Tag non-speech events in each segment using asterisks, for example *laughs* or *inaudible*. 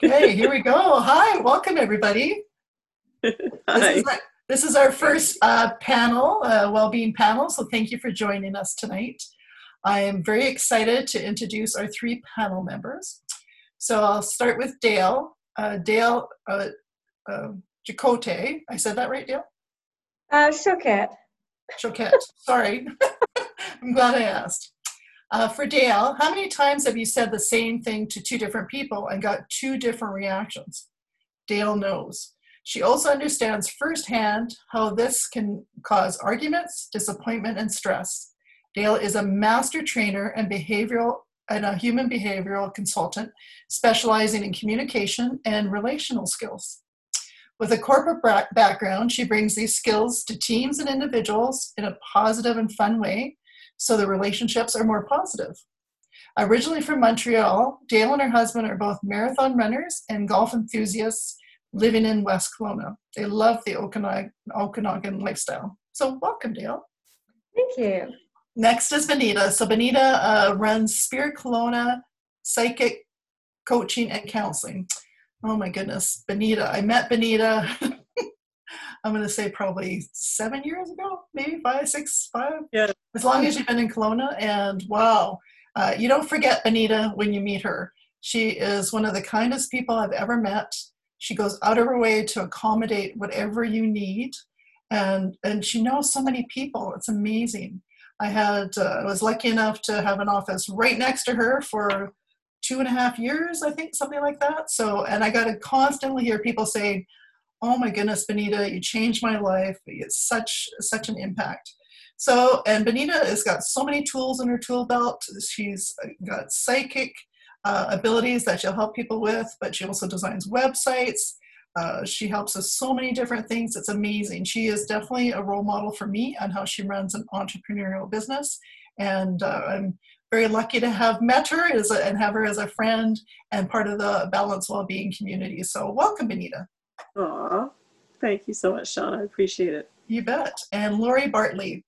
Okay, here we go. Hi, welcome everybody. Hi. This is our, this is our first uh, panel, uh, well-being panel. So thank you for joining us tonight. I am very excited to introduce our three panel members. So I'll start with Dale. Uh, Dale uh, uh, Jacote. I said that right, Dale? Uh, Choquette. Choquette. Sorry. *laughs* I'm glad I asked. Uh, for Dale, how many times have you said the same thing to two different people and got two different reactions? Dale knows. She also understands firsthand how this can cause arguments, disappointment, and stress. Dale is a master trainer and behavioral and a human behavioral consultant specializing in communication and relational skills. With a corporate background, she brings these skills to teams and individuals in a positive and fun way so the relationships are more positive. Originally from Montreal, Dale and her husband are both marathon runners and golf enthusiasts living in West Kelowna. They love the Okanagan, Okanagan lifestyle. So, welcome, Dale. Thank you. Next is Benita. So, Benita uh, runs Spirit Kelowna Psychic Coaching and Counseling. Oh my goodness, Benita. I met Benita, *laughs* I'm going to say probably seven years ago, maybe five, six, five. Yeah. As long as you've been in Kelowna. And wow, uh, you don't forget Benita when you meet her. She is one of the kindest people I've ever met. She goes out of her way to accommodate whatever you need. And, and she knows so many people. It's amazing. I had uh, I was lucky enough to have an office right next to her for two and a half years, I think, something like that. So, and I got to constantly hear people say, "Oh my goodness, Benita, you changed my life. It's such such an impact." So, and Benita has got so many tools in her tool belt. She's got psychic uh, abilities that she'll help people with, but she also designs websites. Uh, she helps us so many different things. It's amazing. She is definitely a role model for me on how she runs an entrepreneurial business. And uh, I'm very lucky to have met her as a, and have her as a friend and part of the Balance Wellbeing community. So, welcome, Benita. Aw, thank you so much, Sean. I appreciate it. You bet. And Lori Bartley.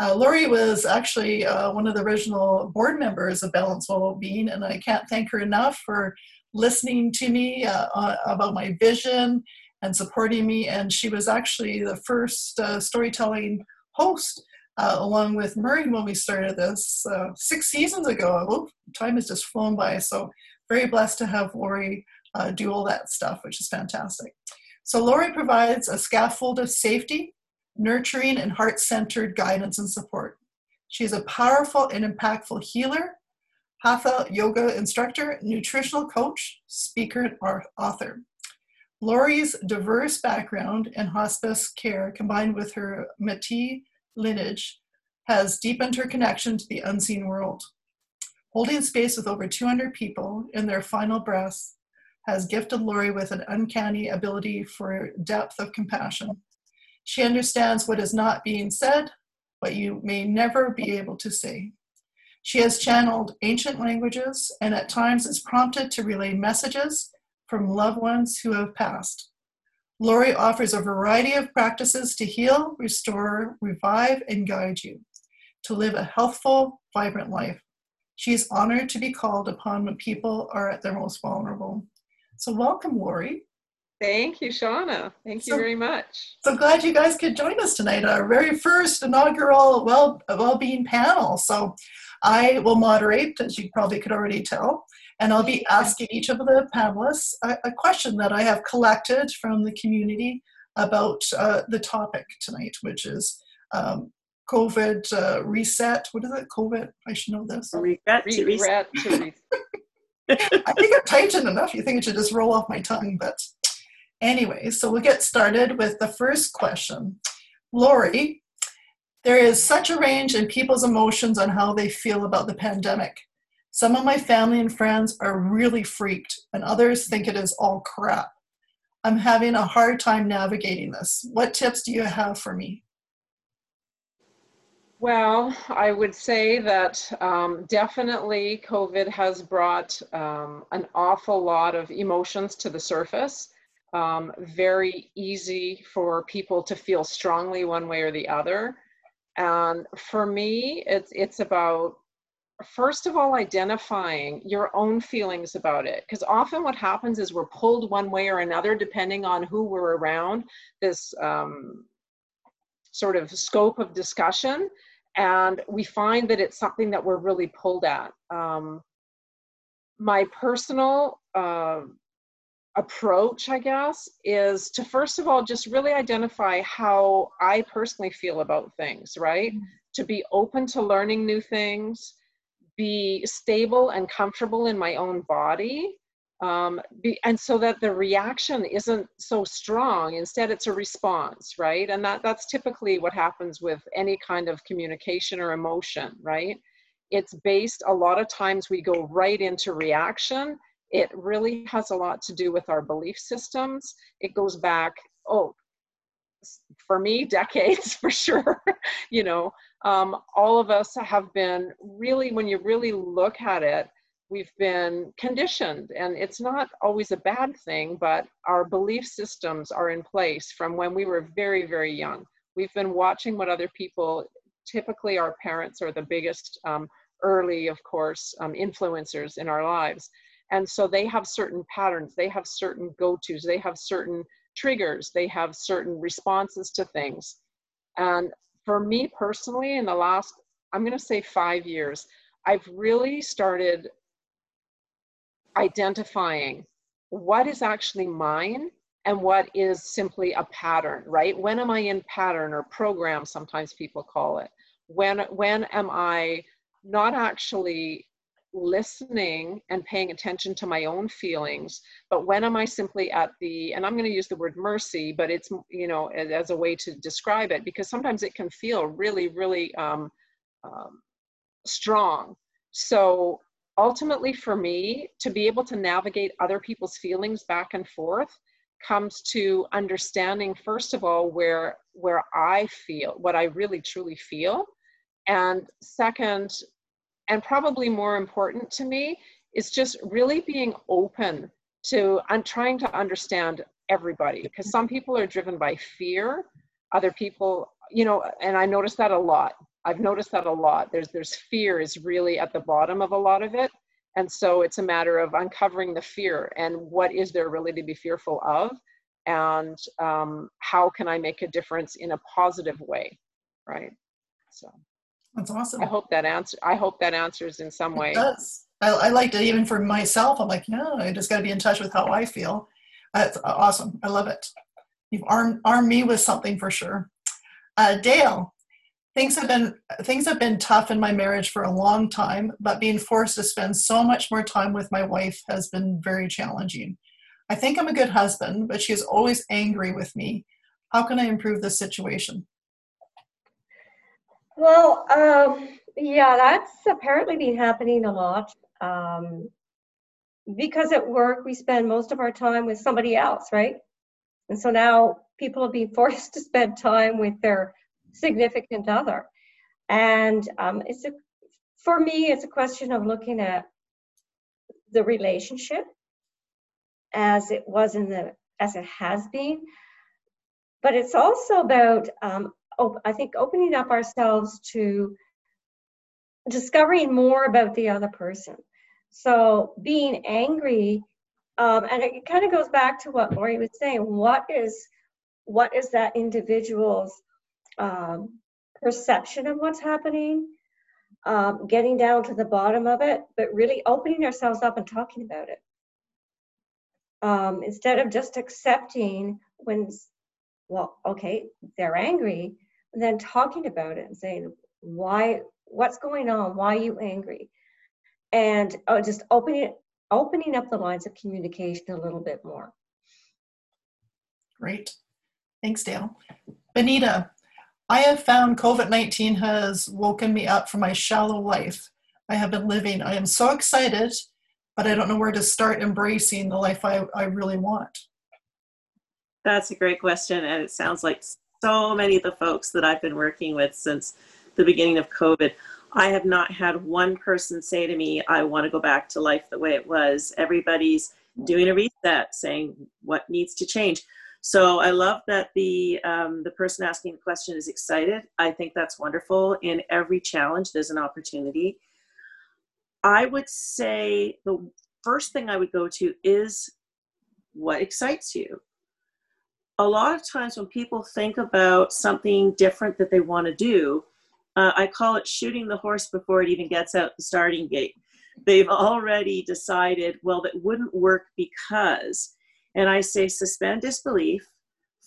Uh, Lori was actually uh, one of the original board members of Balance Wellbeing, and I can't thank her enough for listening to me uh, about my vision and supporting me. And she was actually the first uh, storytelling host uh, along with Murray when we started this uh, six seasons ago. Time has just flown by. So, very blessed to have Lori uh, do all that stuff, which is fantastic. So, Lori provides a scaffold of safety, nurturing, and heart centered guidance and support. She is a powerful and impactful healer, Hatha yoga instructor, nutritional coach, speaker, and author. Lori's diverse background in hospice care combined with her Métis lineage has deepened her connection to the unseen world. Holding space with over 200 people in their final breaths has gifted Lori with an uncanny ability for depth of compassion. She understands what is not being said, what you may never be able to say. She has channeled ancient languages and at times is prompted to relay messages from loved ones who have passed. Lori offers a variety of practices to heal, restore, revive, and guide you to live a healthful, vibrant life. She is honored to be called upon when people are at their most vulnerable. So, welcome, Lori. Thank you, Shauna. Thank you So- very much. So glad you guys could join us tonight, our very first inaugural well well-being panel. So I will moderate, as you probably could already tell, and I'll be asking each of the panelists a, a question that I have collected from the community about uh, the topic tonight, which is um, COVID uh, reset. What is it? COVID? I should know this. Regret to re- Regret to re- *laughs* I think I've it enough. You think it should just roll off my tongue, but anyway, so we'll get started with the first question. Lori, there is such a range in people's emotions on how they feel about the pandemic. Some of my family and friends are really freaked, and others think it is all crap. I'm having a hard time navigating this. What tips do you have for me? Well, I would say that um, definitely COVID has brought um, an awful lot of emotions to the surface. Um, very easy for people to feel strongly one way or the other. And for me, it's it's about first of all identifying your own feelings about it because often what happens is we're pulled one way or another depending on who we're around this um, sort of scope of discussion and we find that it's something that we're really pulled at um, my personal uh, approach i guess is to first of all just really identify how i personally feel about things right mm-hmm. to be open to learning new things be stable and comfortable in my own body um, be, and so that the reaction isn't so strong instead it's a response right? And that that's typically what happens with any kind of communication or emotion right? It's based a lot of times we go right into reaction. It really has a lot to do with our belief systems. It goes back oh for me *laughs* decades for sure *laughs* you know? Um, all of us have been really, when you really look at it, we've been conditioned. And it's not always a bad thing but our belief systems are in place from when we were very very young. We've been watching what other people typically our parents are the biggest um, early of course um, influencers in our lives. And so they have certain patterns they have certain go-to's they have certain triggers they have certain responses to things. And for me personally, in the last, I'm going to say five years, I've really started identifying what is actually mine and what is simply a pattern, right? When am I in pattern or program, sometimes people call it? When, when am I not actually listening and paying attention to my own feelings but when am i simply at the and i'm going to use the word mercy but it's you know as, as, a way to describe it because sometimes it can feel really really um, um, strong so ultimately for me to be able to navigate other people's feelings back and forth comes to understanding first of all where where i feel what i really truly feel. And second and probably more important to me is just really being open to i'm trying to understand everybody. Because some people are driven by fear other people you know and i notice that a lot i've noticed that a lot there's there's fear is really at the bottom of a lot of it and so it's a matter of uncovering the fear and what is there really to be fearful of and um, how can i make a difference in a positive way right so that's awesome. I hope that answer. I hope that answers in some way. It does. I, I liked it even for myself. I'm like, yeah, I just got to be in touch with how I feel. That's awesome. I love it. You've armed, armed me with something for sure. Uh, Dale, things have been things have been tough in my marriage for a long time, but being forced to spend so much more time with my wife has been very challenging. I think I'm a good husband, but she is always angry with me. How can I improve this situation? Well, um, yeah, that's apparently been happening a lot. Um, because at work we spend most of our time with somebody else, right? And so now people are being *laughs* forced to spend time with their significant other. And um, it's a, for me, it's a question of looking at the relationship as it was in the as it has been, but it's also about um, I think opening up ourselves to discovering more about the other person. So being angry, um, and it kind of goes back to what Lori was saying. What is what is that individual's um, perception of what's happening? Um, getting down to the bottom of it, but really opening ourselves up and talking about it. Um, instead of just accepting when, well, okay, they're angry, and then talking about it and saying why what's going on? Why are you angry? And uh, just opening opening up the lines of communication a little bit more. Great. Thanks dale. Benita i have found covid-19 has woken me up from my shallow life i have been living i am so excited but i don't know where to start embracing the life i, I really want that's a great question and it sounds like so many of the folks that I've been working with since the beginning of COVID, I have not had one person say to me, I want to go back to life the way it was. Everybody's doing a reset, saying what needs to change. So I love that the um, the person asking the question is excited. I think that's wonderful. In every challenge, there's an opportunity. I would say the first thing I would go to is what excites you. A lot of times when people think about something different that they want to do, uh, I call it shooting the horse before it even gets out the starting gate. They've already decided, well, that wouldn't work because, and I say suspend disbelief,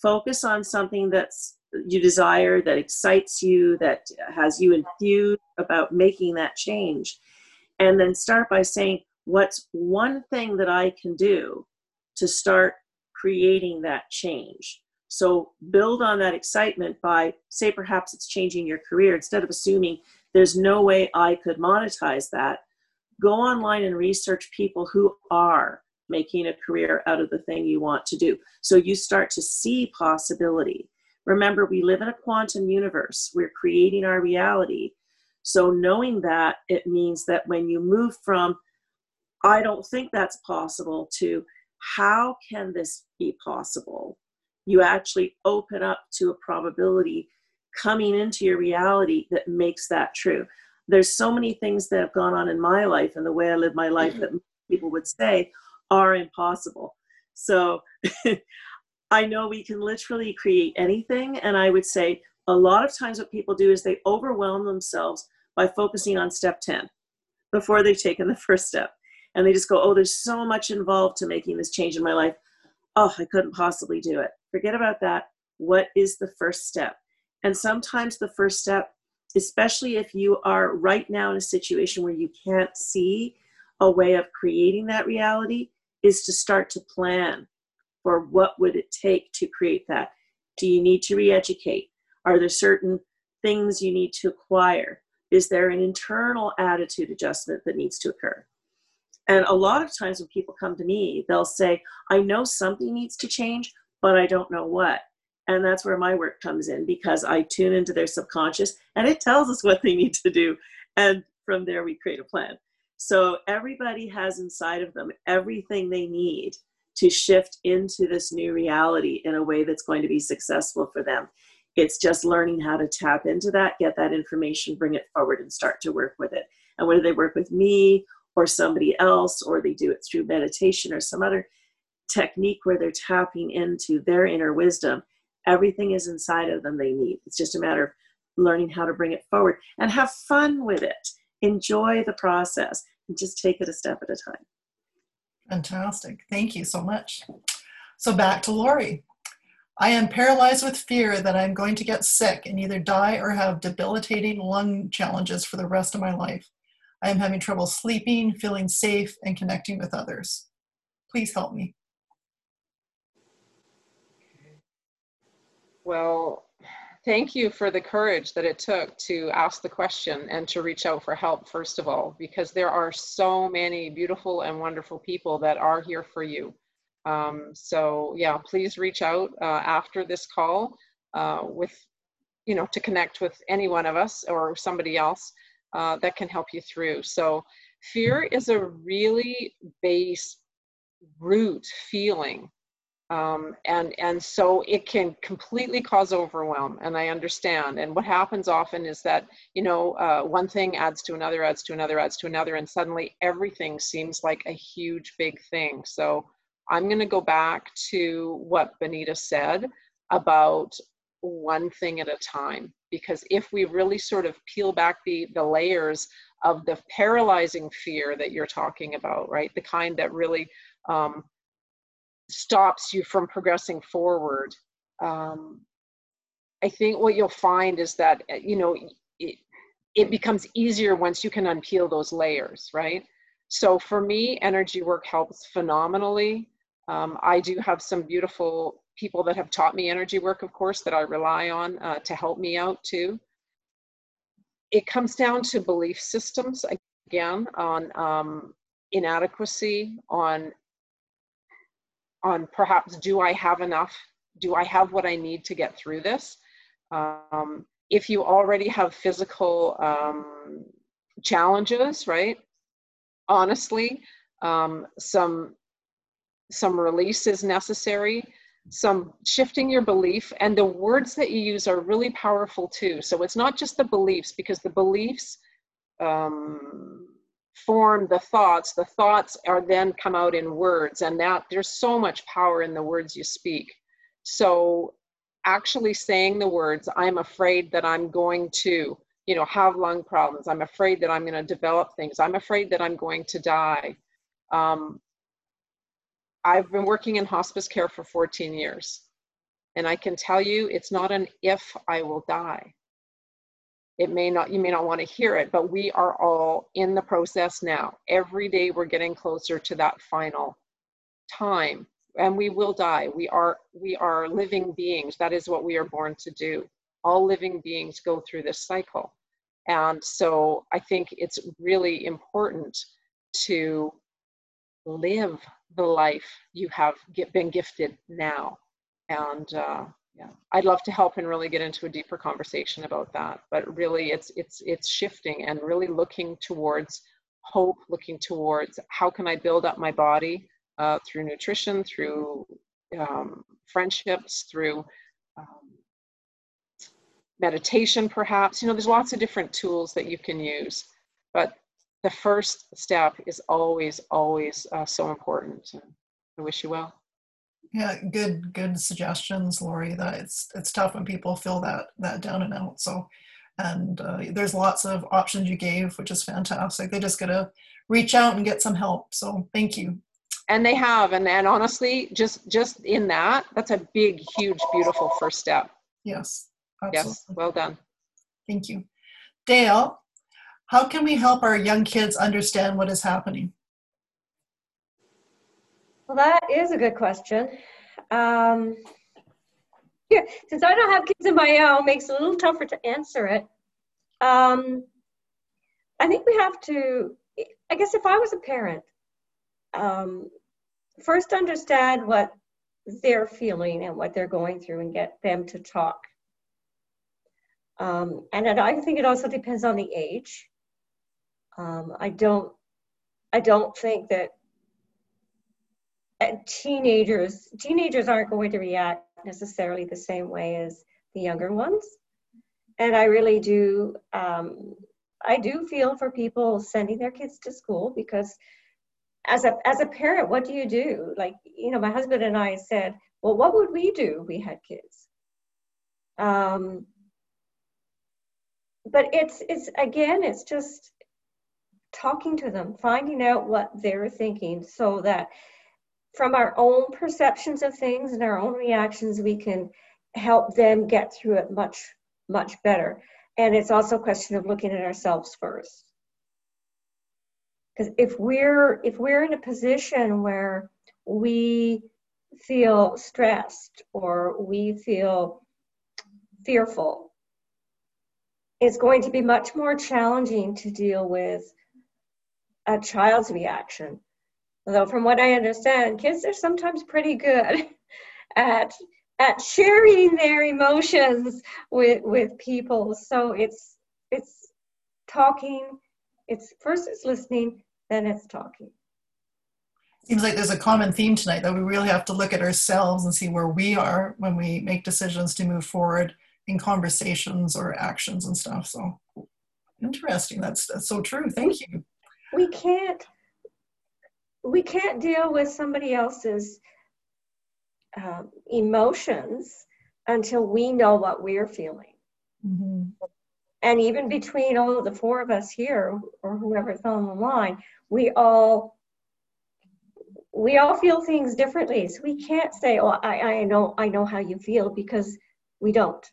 focus on something that's you desire, that excites you, that has you enthused about making that change. And then start by saying, what's one thing that I can do to start creating that change? So build on that excitement by, say, perhaps it's changing your career. Instead of assuming there's no way I could monetize that, go online and research people who are making a career out of the thing you want to do. So you start to see possibility. Remember, we live in a quantum universe, we're creating our reality. So, knowing that, it means that when you move from, I don't think that's possible, to how can this be possible? You actually open up to a probability coming into your reality that makes that true. There's so many things that have gone on in my life and the way I live my life that mm-hmm. people would say are impossible. So *laughs* I know we can literally create anything. And I would say a lot of times what people do is they overwhelm themselves by focusing on step 10 before they've taken the *laughs* first step. And they just go, oh, there's so much involved to making this change in my life. Oh, I couldn't possibly do it. Forget about that. What is the first step? And sometimes the first step, especially if you are right now in a situation where you can't see a way of creating that reality, is to start to plan for what would it take to create that. Do you need to re-educate? Are there certain things you need to acquire? Is there an internal attitude adjustment that needs to occur? And a lot of times when people come to me they'll say i know something needs to change but i don't know what. And that's where my work comes in because i tune into their subconscious and it tells us what they need to do. And from there we create a plan so everybody has inside of them everything they need to shift into this new reality in a way that's going to be successful for them. It's just learning how to tap into that, get that information, bring it forward, and start to work with it. And whether they work with me or somebody else, or they do it through meditation or some other technique where they're tapping into their inner wisdom, everything is inside of them they need. It's just a matter of learning how to bring it forward and have fun with it. Enjoy the process and just take it a step at a time. Fantastic. Thank you so much. So back to Lori. I am paralyzed with fear that I'm going to get sick and either die or have debilitating lung challenges for the rest of my life. I am having trouble sleeping, feeling safe, and connecting with others. Please help me. Well, thank you for the courage that it took to ask the question and to reach out for help, first of all, because there are so many beautiful and wonderful people that are here for you. Um, so, yeah, please reach out uh, after this call uh, with, you know, to connect with any one of us or somebody else uh, that can help you through. So, fear is a really base root feeling um, and and so it can completely cause overwhelm and i understand. And what happens often is that you know uh, one thing adds to another adds to another adds to another and suddenly everything seems like a huge big thing. So i'm going to go back to what benita said about one thing at a time because if we really sort of peel back the the layers of the paralyzing fear that you're talking about right the kind that really um, stops you from progressing forward. Um, I think what you'll find is that, uh, you know, it, it becomes easier once you can unpeel those layers, right? So for me, energy work helps phenomenally. Um, I do have some beautiful people that have taught me energy work, of course, that I rely on uh, to help me out too. It comes down to belief systems again on um, inadequacy, on on perhaps do I have enough? Do I have what I need to get through this? Um, if you already have physical um, challenges, right? Honestly, um, some some release is necessary. Some shifting your belief, and the words that you use are really powerful too. So it's not just the beliefs, because the beliefs um, form the thoughts. The thoughts are then come out in words and that there's so much power in the words you speak. So actually saying the words i'm afraid that i'm going to you know have lung problems. I'm afraid that i'm going to develop things. I'm afraid that i'm going to die. Um, i've been working in hospice care for 14 years and i can tell you it's not an if i will die it may not you may not want to hear it but we are all in the process now. Every day we're getting closer to that final time and we will die. We are we are living beings. That is what we are born to do. All living beings go through this cycle. And so i think it's really important to live the life you have been gifted now. And uh, yeah. I'd love to help and really get into a deeper conversation about that but really it's it's it's shifting and really looking towards hope looking towards how can i build up my body uh, through nutrition through um, friendships through um, meditation perhaps. You know there's lots of different tools that you can use but the first step is always always uh, so important. I wish you well yeah, good good suggestions, Lori. That it's it's tough when people feel that that down and out. So, and uh, there's lots of options you gave, which is fantastic. They just gotta reach out and get some help. So, thank you. And they have, and and honestly, just just in that, that's a big, huge, beautiful first step. Yes. Absolutely. Yes. Well done. Thank you, Dale. How can we help our young kids understand what is happening? Well, that is a good question. Um, since I don't have kids of my own, makes it a little tougher to answer it. Um, I think we have to, I guess if I was a parent, um, first understand what they're feeling and what they're going through and get them to talk. Um, and I think it also depends on the age. Um, I don't, I don't think that teenagers teenagers aren't going to react necessarily the same way as the younger ones. And i really do um, i do feel for people sending their kids to school because as a as a parent what do you do? Like you know my husband and i said well what would we do if we had kids? Um, but it's it's again it's just talking to them finding out what they're thinking so that from our own perceptions of things and our own reactions, we can help them get through it much, much better. And it's also a question of looking at ourselves first. Because if we're if we're in a position where we feel stressed or we feel fearful, it's going to be much more challenging to deal with a child's reaction Although from what I understand, kids are sometimes pretty good *laughs* at at sharing their emotions with with people. So it's it's talking. It's first it's listening, then it's talking. Seems like there's a common theme tonight that we really have to look at ourselves and see where we are when we make decisions to move forward in conversations or actions and stuff. So interesting. That's that's so true. Thank you. We can't we can't deal with somebody else's um, emotions until we know what we're feeling. Mm-hmm. And even between all of the four of us here, or whoever's on the line, we all we all feel things differently. So we can't say, "Oh, I, I know I know how you feel," because we don't.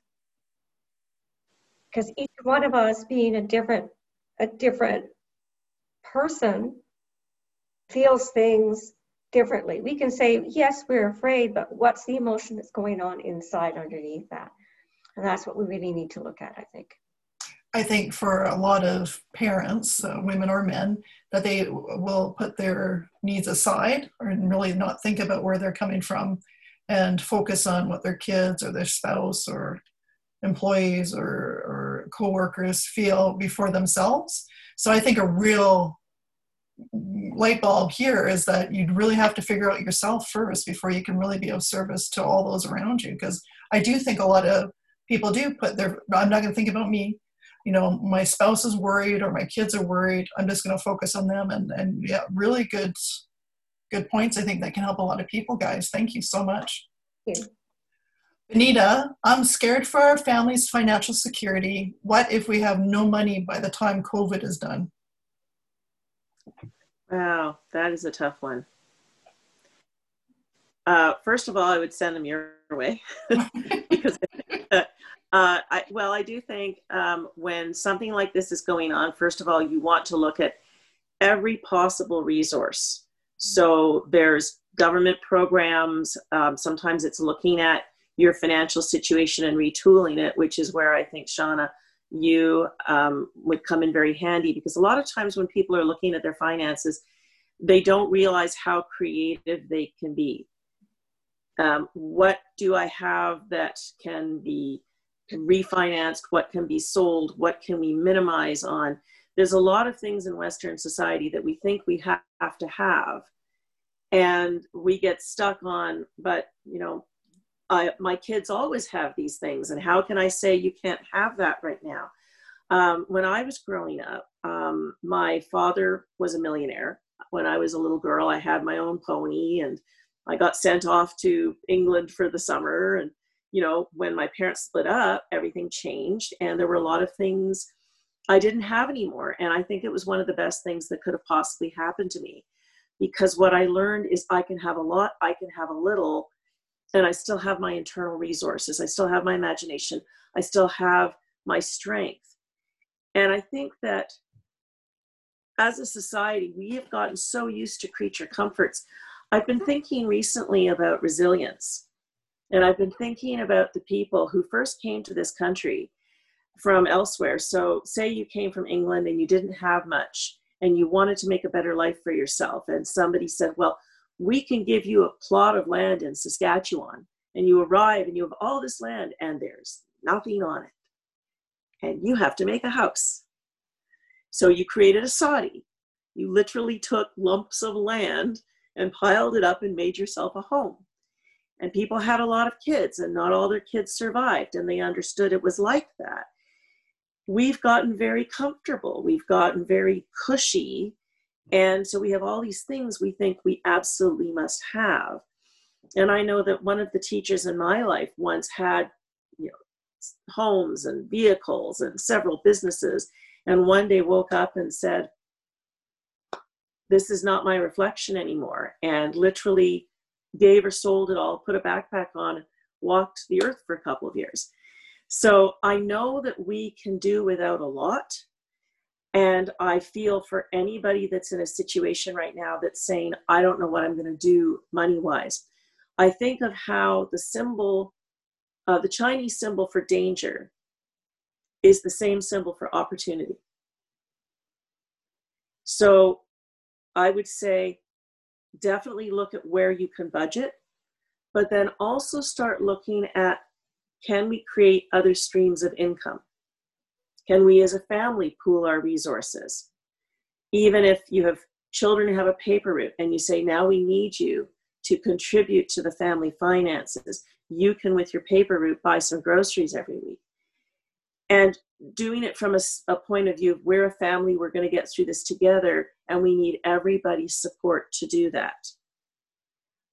Because each one of us, being a different a different person, feels things differently. We can say, yes, we're afraid, but what's the emotion that's going on inside underneath that? And that's what we really need to look at, I think. I think for a lot of parents, uh, women or men, that they will put their needs aside and really not think about where they're coming from and focus on what their kids or their spouse or employees or, or co-workers feel before themselves. So I think a real light bulb here is that you'd really have to figure out yourself first before you can really be of service to all those around you. Because I do think a lot of people do put their, I'm not going to think about me. you know, my spouse is worried or my kids are worried. I'm just going to focus on them. And, and yeah, really good, good points. I think that can help a lot of people, guys. Thank you so much. Thank you. Benita, I'm scared for our family's financial security. What if we have no money by the time COVID is done? Wow, that is a tough one. Uh, first of all, I would send them your way *laughs* because, uh, I, well, I do think um, when something like this is going on, first of all, you want to look at every possible resource. So there's government programs. Um, sometimes it's looking at your financial situation and retooling it, which is where I think Shauna, you um, would come in very handy because a lot of times when people are looking at their finances, they don't realize how creative they can be. Um, what do I have that can be refinanced? What can be sold? What can we minimize on? There's a lot of things in Western society that we think we have to have, and we get stuck on, but you know, I, my kids always have these things, and how can I say you can't have that right now? Um, when I was growing up, um, my father was a millionaire. When I was a little girl, I had my own pony, and I got sent off to England for the summer. And you know, when my parents split up, everything changed, and there were a lot of things I didn't have anymore. And I think it was one of the best things that could have possibly happened to me, because what I learned is I can have a lot, I can have a little and I still have my internal resources. I still have my imagination. I still have my strength. And I think that as a society, we have gotten so used to creature comforts. I've been thinking recently about resilience. And I've been thinking about the people who first came to this country from elsewhere. So, say you came from England and you didn't have much and you wanted to make a better life for yourself. And somebody said, Well, we can give you a plot of land in Saskatchewan, and you arrive and you have all this land, and there's nothing on it. And you have to make a house. So you created a soddy. You literally took lumps of land and piled it up and made yourself a home. And people had a lot of kids, and not all their kids survived, and they understood it was like that. We've gotten very comfortable, we've gotten very cushy, and so we have all these things we think we absolutely must have. And I know that one of the teachers in my life once had, you know, homes and vehicles and several businesses, and one day woke up and said, This is not my reflection anymore. And literally gave or sold it all, put a backpack on, walked the earth for a couple of years. So I know that we can do without a lot and I feel for anybody that's in a situation right now that's saying, I don't know what I'm going to do money wise. I think of how the symbol, uh, the Chinese symbol for danger, is the same symbol for opportunity. So I would say definitely look at where you can budget, but then also start looking at can we create other streams of income? Can we as a family pool our resources? Even if you have children who have a paper route and you say, now we need you to contribute to the family finances, you can, with your paper route, buy some groceries every week. And doing it from a, a point of view of we're a family, we're going to get through this together, and we need everybody's support to do that.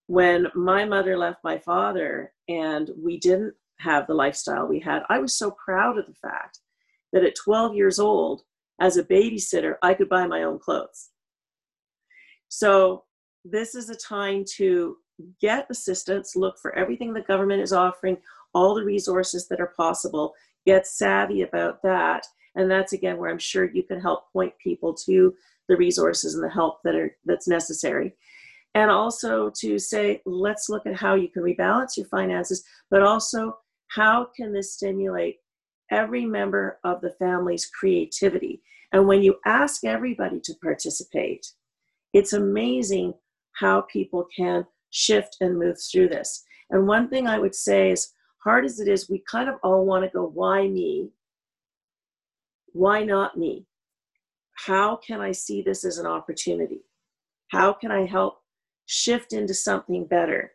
When my mother left my father and we didn't have the lifestyle we had, I was so proud of the fact that at 12 years old, as a babysitter, I could buy my own clothes. So, this is a time to get assistance, look for everything the government is offering, all the resources that are possible, get savvy about that. And that's again where I'm sure you can help point people to the resources and the help that are that's necessary. And also to say, let's look at how you can rebalance your finances, but also how can this stimulate every member of the family's creativity. And when you ask everybody to participate, it's amazing how people can shift and move through this. And one thing I would say is, hard as it is, we kind of all want to go, why me? Why not me? How can I see this as an opportunity? How can I help shift into something better?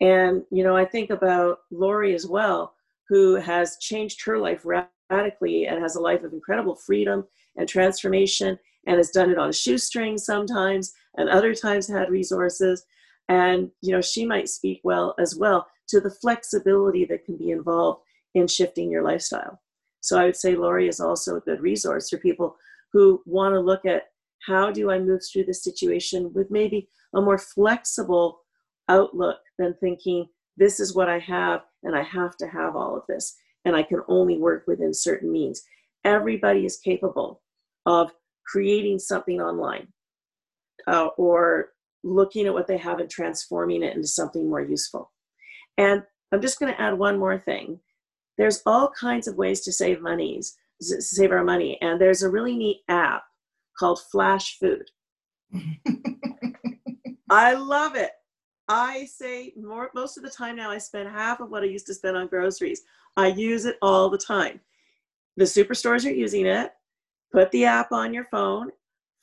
And, you know, I think about Lori as well who has changed her life radically and has a life of incredible freedom and transformation and has done it on a shoestring sometimes and other times had resources. And you know she might speak well as well to the flexibility that can be involved in shifting your lifestyle. So i would say lori is also a good resource for people who want to look at how do i move through this situation with maybe a more flexible outlook than thinking this is what i have and i have to have all of this and i can only work within certain means everybody is capable of creating something online uh, or looking at what they have and transforming it into something more useful. And I'm just going to add one more thing. There's all kinds of ways to save monies, save our money, and there's a really neat app called Flashfood. *laughs* I love it. I say more most of the time now I spend half of what I used to spend on groceries. I use it all the time. The superstores are using it. Put the app on your phone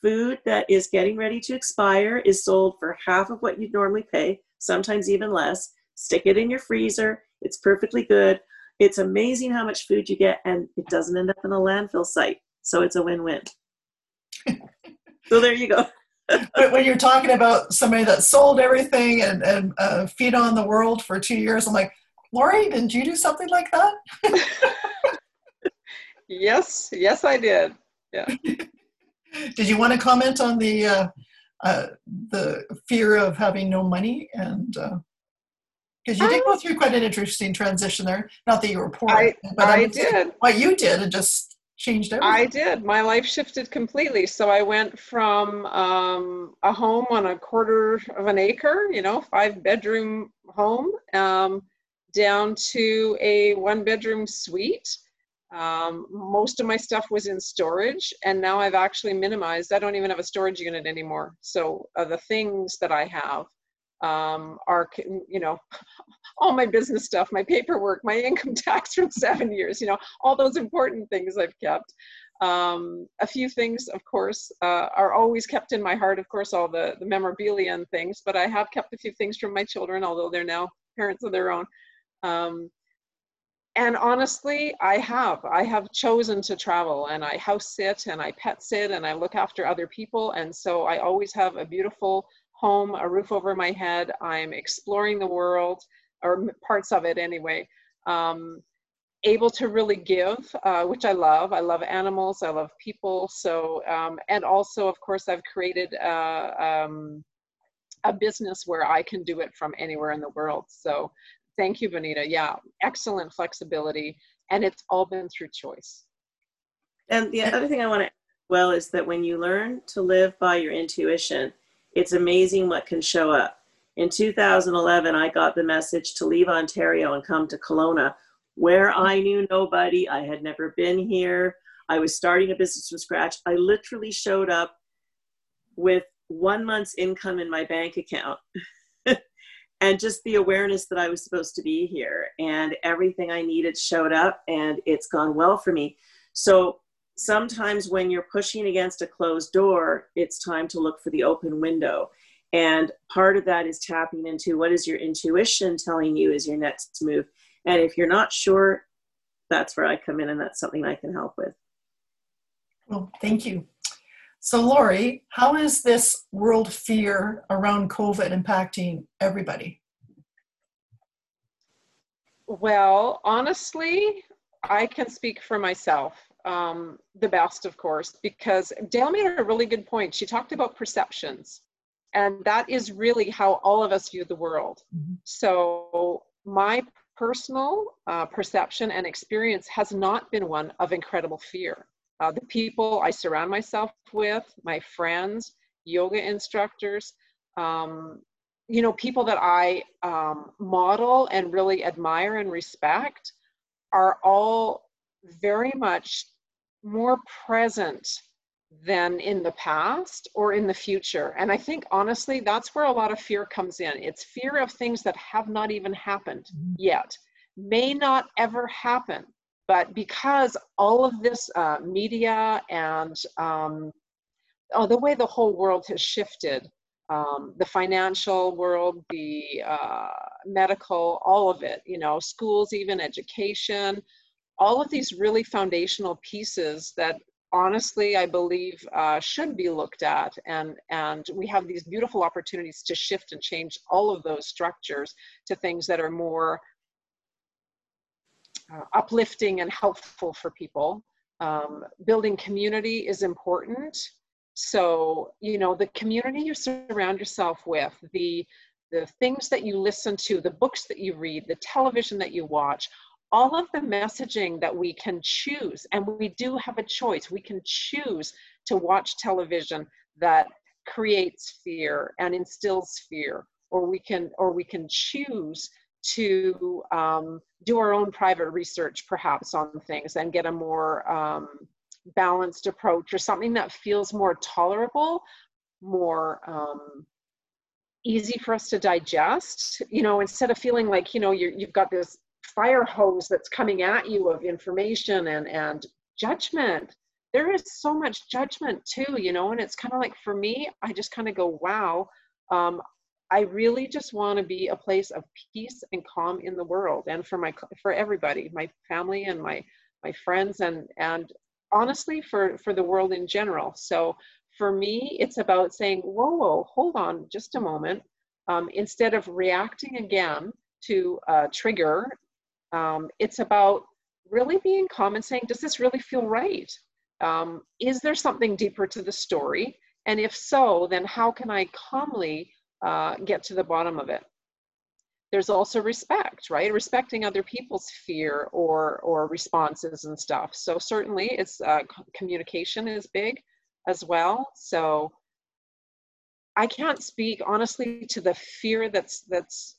food that is getting ready to expire is sold for half of what you'd normally pay, sometimes even less. Stick it in your freezer. It's perfectly good. It's amazing how much food you get, and it doesn't end up in a landfill site. So it's a win win. *laughs* so there you go. But when you're talking about somebody that sold everything and, and uh, feed on the world for two years, I'm like, Lori, didn't you do something like that? *laughs* yes, yes, I did. Yeah. *laughs* Did you want to comment on the uh, uh, the fear of having no money and because uh, you did go through quite an interesting transition there. Not that you were poor, I, but I did. What you did, and just changed everything. I did. My life shifted completely. So I went from um, a home on a quarter of an acre, you know, five bedroom home, um, down to a one bedroom suite um, most of my stuff was in storage, and now I've actually minimized. I don't even have a storage unit anymore. So uh, the things that I have um, are, you know, *laughs* all my business stuff, my paperwork, my income *laughs* tax from seven years, you know, all those important things I've kept. Um, a few things, of course, uh, are always kept in my heart. Of course, all the, the memorabilia and things, but I have kept a few things from my children, although they're now parents of their own. Um, and honestly i have i have chosen to travel and i house sit and i pet sit and i look after other people and so i always have a beautiful home a roof over my head i'm exploring the world or parts of it anyway um, able to really give uh, which i love i love animals i love people so um, and also of course i've created uh, um, a business where i can do it from anywhere in the world so Thank you, Benita. Yeah, excellent flexibility. And it's all been through choice. And the other thing I want to well is that when you learn to live by your intuition, it's amazing what can show up. In 2011, I got the message to leave Ontario and come to Kelowna, where I knew nobody. I had never been here. I was starting a business from scratch. I literally showed up with one month's income in my bank account. *laughs* and just the awareness that I was supposed to be here and everything I needed showed up and it's gone well for me. So sometimes when you're pushing against a closed door, it's time to look for the open window. And part of that is tapping into what is your intuition telling you is your next move. And if you're not sure, that's where I come in and that's something I can help with. Well, thank you. So, Lori, how is this world fear around COVID impacting everybody? Well, honestly, I can speak for myself um, the best, of course, because Dale made a really good point. She talked about perceptions, and that is really how all of us view the world. Mm-hmm. So, my personal uh, perception and experience has not been one of incredible fear uh, the people I surround myself with, my friends, yoga instructors, um, you know, people that I um, model and really admire and respect are all very much more present than in the past or in the future. And I think honestly, that's where a lot of fear comes in. It's fear of things that have not even happened mm-hmm. yet, may not ever happen. But because all of this uh, media and um, oh, the way the whole world has shifted, um, the financial world, the uh, medical, all of it, you know, schools, even education, all of these really foundational pieces that honestly I believe uh, should be looked at and and we have these beautiful opportunities to shift and change all of those structures to things that are more uh, uplifting and helpful for people. Um, building community is important. So you know the community you surround yourself with the the things that you listen to the books that you read the television that you watch all of the messaging that we can choose, and we do have a choice, we can choose to watch television that creates fear and instills fear, or we can, or we can choose to um, do our own private research perhaps on things and get a more um, balanced approach or something that feels more tolerable, more um, easy for us to digest you know instead of feeling like you know you have got this fire hose that's coming at you of information and and judgment. There is so much judgment too you know and it's kind of like for me i just kind of go wow um, i really just want to be a place of peace and calm in the world and for my for everybody my family and my my friends and and honestly for for the world in general. So for me it's about saying whoa whoa hold on just a moment um, instead of reacting again to trigger um, it's about really being calm and saying, does this really feel right? Um, is there something deeper to the story? And if so, then how can I calmly uh, get to the bottom of it? There's also respect, right? Respecting other people's fear or or responses and stuff. So certainly, it's uh, communication is big as well. So I can't speak honestly to the fear that's that's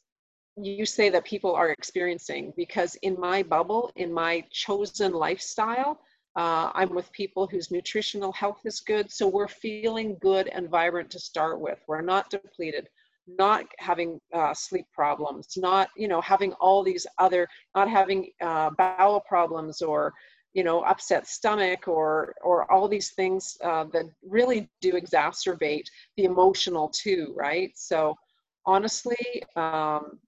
you say that people are experiencing because in my bubble in my chosen lifestyle uh, i'm with people whose nutritional health is good. So we're feeling good and vibrant to start with. We're not depleted not having uh, sleep problems not you know having all these other not having uh, bowel problems or you know upset stomach or or all these things uh, that really do exacerbate the emotional too right? So honestly um,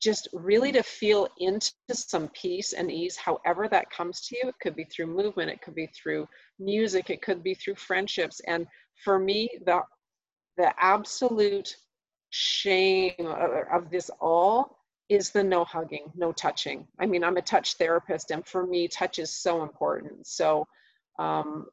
just really to feel into some peace and ease, however that comes to you. It could be through movement, it could be through music, it could be through friendships. And for me, the the absolute shame of this all is the no hugging, no touching. I mean, I'm a touch therapist, and for me, touch is so important. So, um,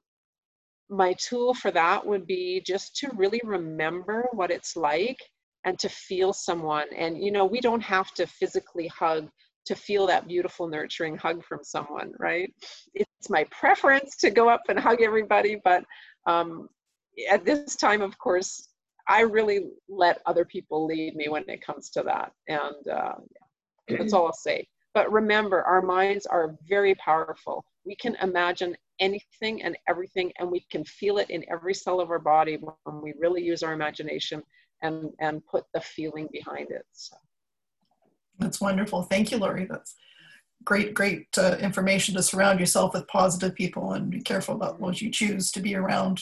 my tool for that would be just to really remember what it's like and to feel someone. And, you know, we don't have to physically hug to feel that beautiful, nurturing hug from someone, right? It's my preference to go up and hug everybody, but um, at this time, of course, I really let other people lead me when it comes to that. And uh, yeah, that's all I'll say. But remember, our minds are very powerful. We can imagine anything and everything, and we can feel it in every cell of our body when we really use our imagination and and put the feeling behind it so. that's wonderful. Thank you lori. That's great great uh, information to surround yourself with positive people and be careful about what you choose to be around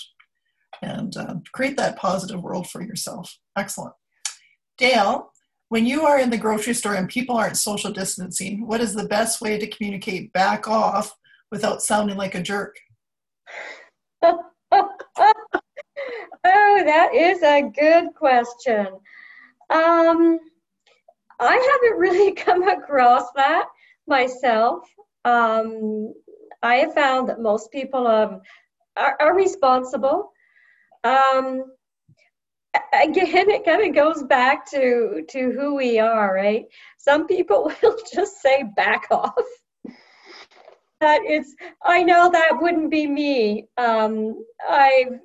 and uh, create that positive world for yourself. Excellent. Dale when you are in the grocery store and people aren't social distancing what is the best way to communicate back off without sounding like a jerk *laughs* Oh, that is a good question. Um, I haven't really *laughs* come across that myself. Um, I have found that most people um, are, are, responsible. Um, again, *laughs* it kind of goes back to to who we are, right? Some people *laughs* will just say back off. That it's. I know that wouldn't be me. Um, I've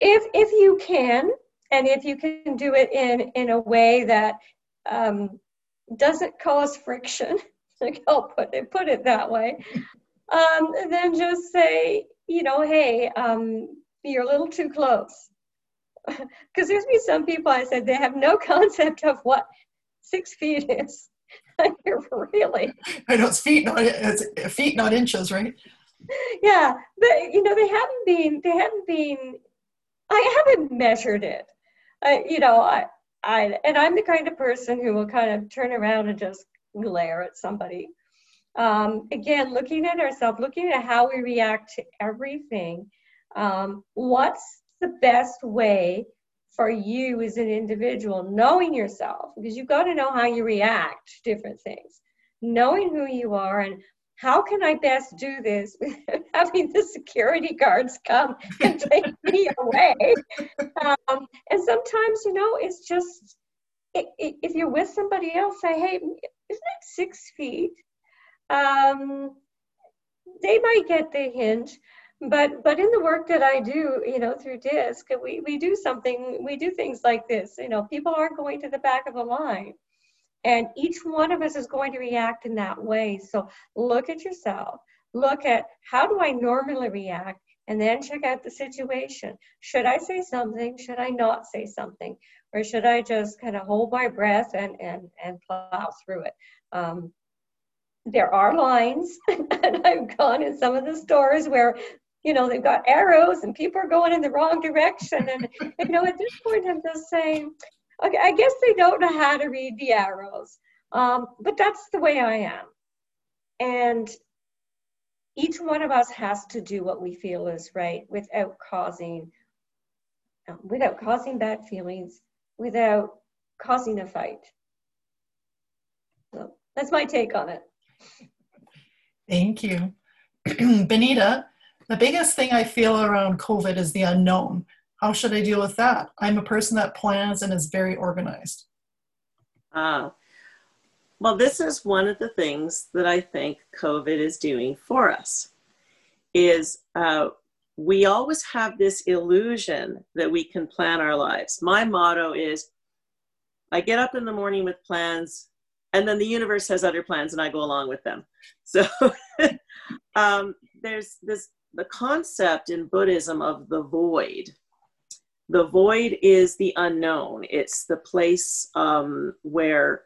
if if you can and if you can do it in in a way that um, doesn't cause friction *laughs* like i'll put it put it that way um, then just say you know hey um, you're a little too close. *laughs* Because there's been some people i said they have no *laughs* concept of what six feet is. Really i know it's feet not it's feet not inches right? Yeah but you know they haven't been they haven't been I haven't measured it. I, you know, I, I, and I'm the kind of person who will kind of turn around and just glare at somebody. Um, again, looking at ourselves, looking at how we react to everything. Um, what's the best way for you as an individual, knowing yourself, because you've got to know how you react to different things, knowing who you are and how can I best do this without *laughs* having the security guards come *laughs* and take me away? Um, and sometimes, you know, it's just if you're with somebody else, say, hey, isn't it six feet? Um, they might get the hint, but but in the work that I do, you know, through DISC, we, we do something, we do things like this. You know, people aren't going to the back of the line. And each one of us is going to react in that way. So look at yourself. Look at how do I normally react? And then check out the situation. Should I say something? Should I not say something? Or should I just kind of hold my breath and, and, and plow through it? Um, there are lines, *laughs* and I've gone in some of the stores where you know they've got arrows and people are going in the wrong direction and you know at this point i'm just saying okay, I guess they don't know how to read the arrows. Um, but that's the way I am. And each one of us has to do what we feel is right without causing um, without causing bad feelings, without causing a fight. So that's my take on it. Thank you. *clears throat* Benita, the biggest thing I feel around COVID is the unknown. How should I deal with that? I'm a person that plans and is very organized. Ah, well, this is one of the things that I think COVID is doing for us. Is uh, we always have this illusion that we can plan our lives. My motto is, I get up in the morning with plans, and then the universe has other plans, and I go along with them. So *laughs* um, there's this the concept in Buddhism of the void the void is the unknown. It's the place um, where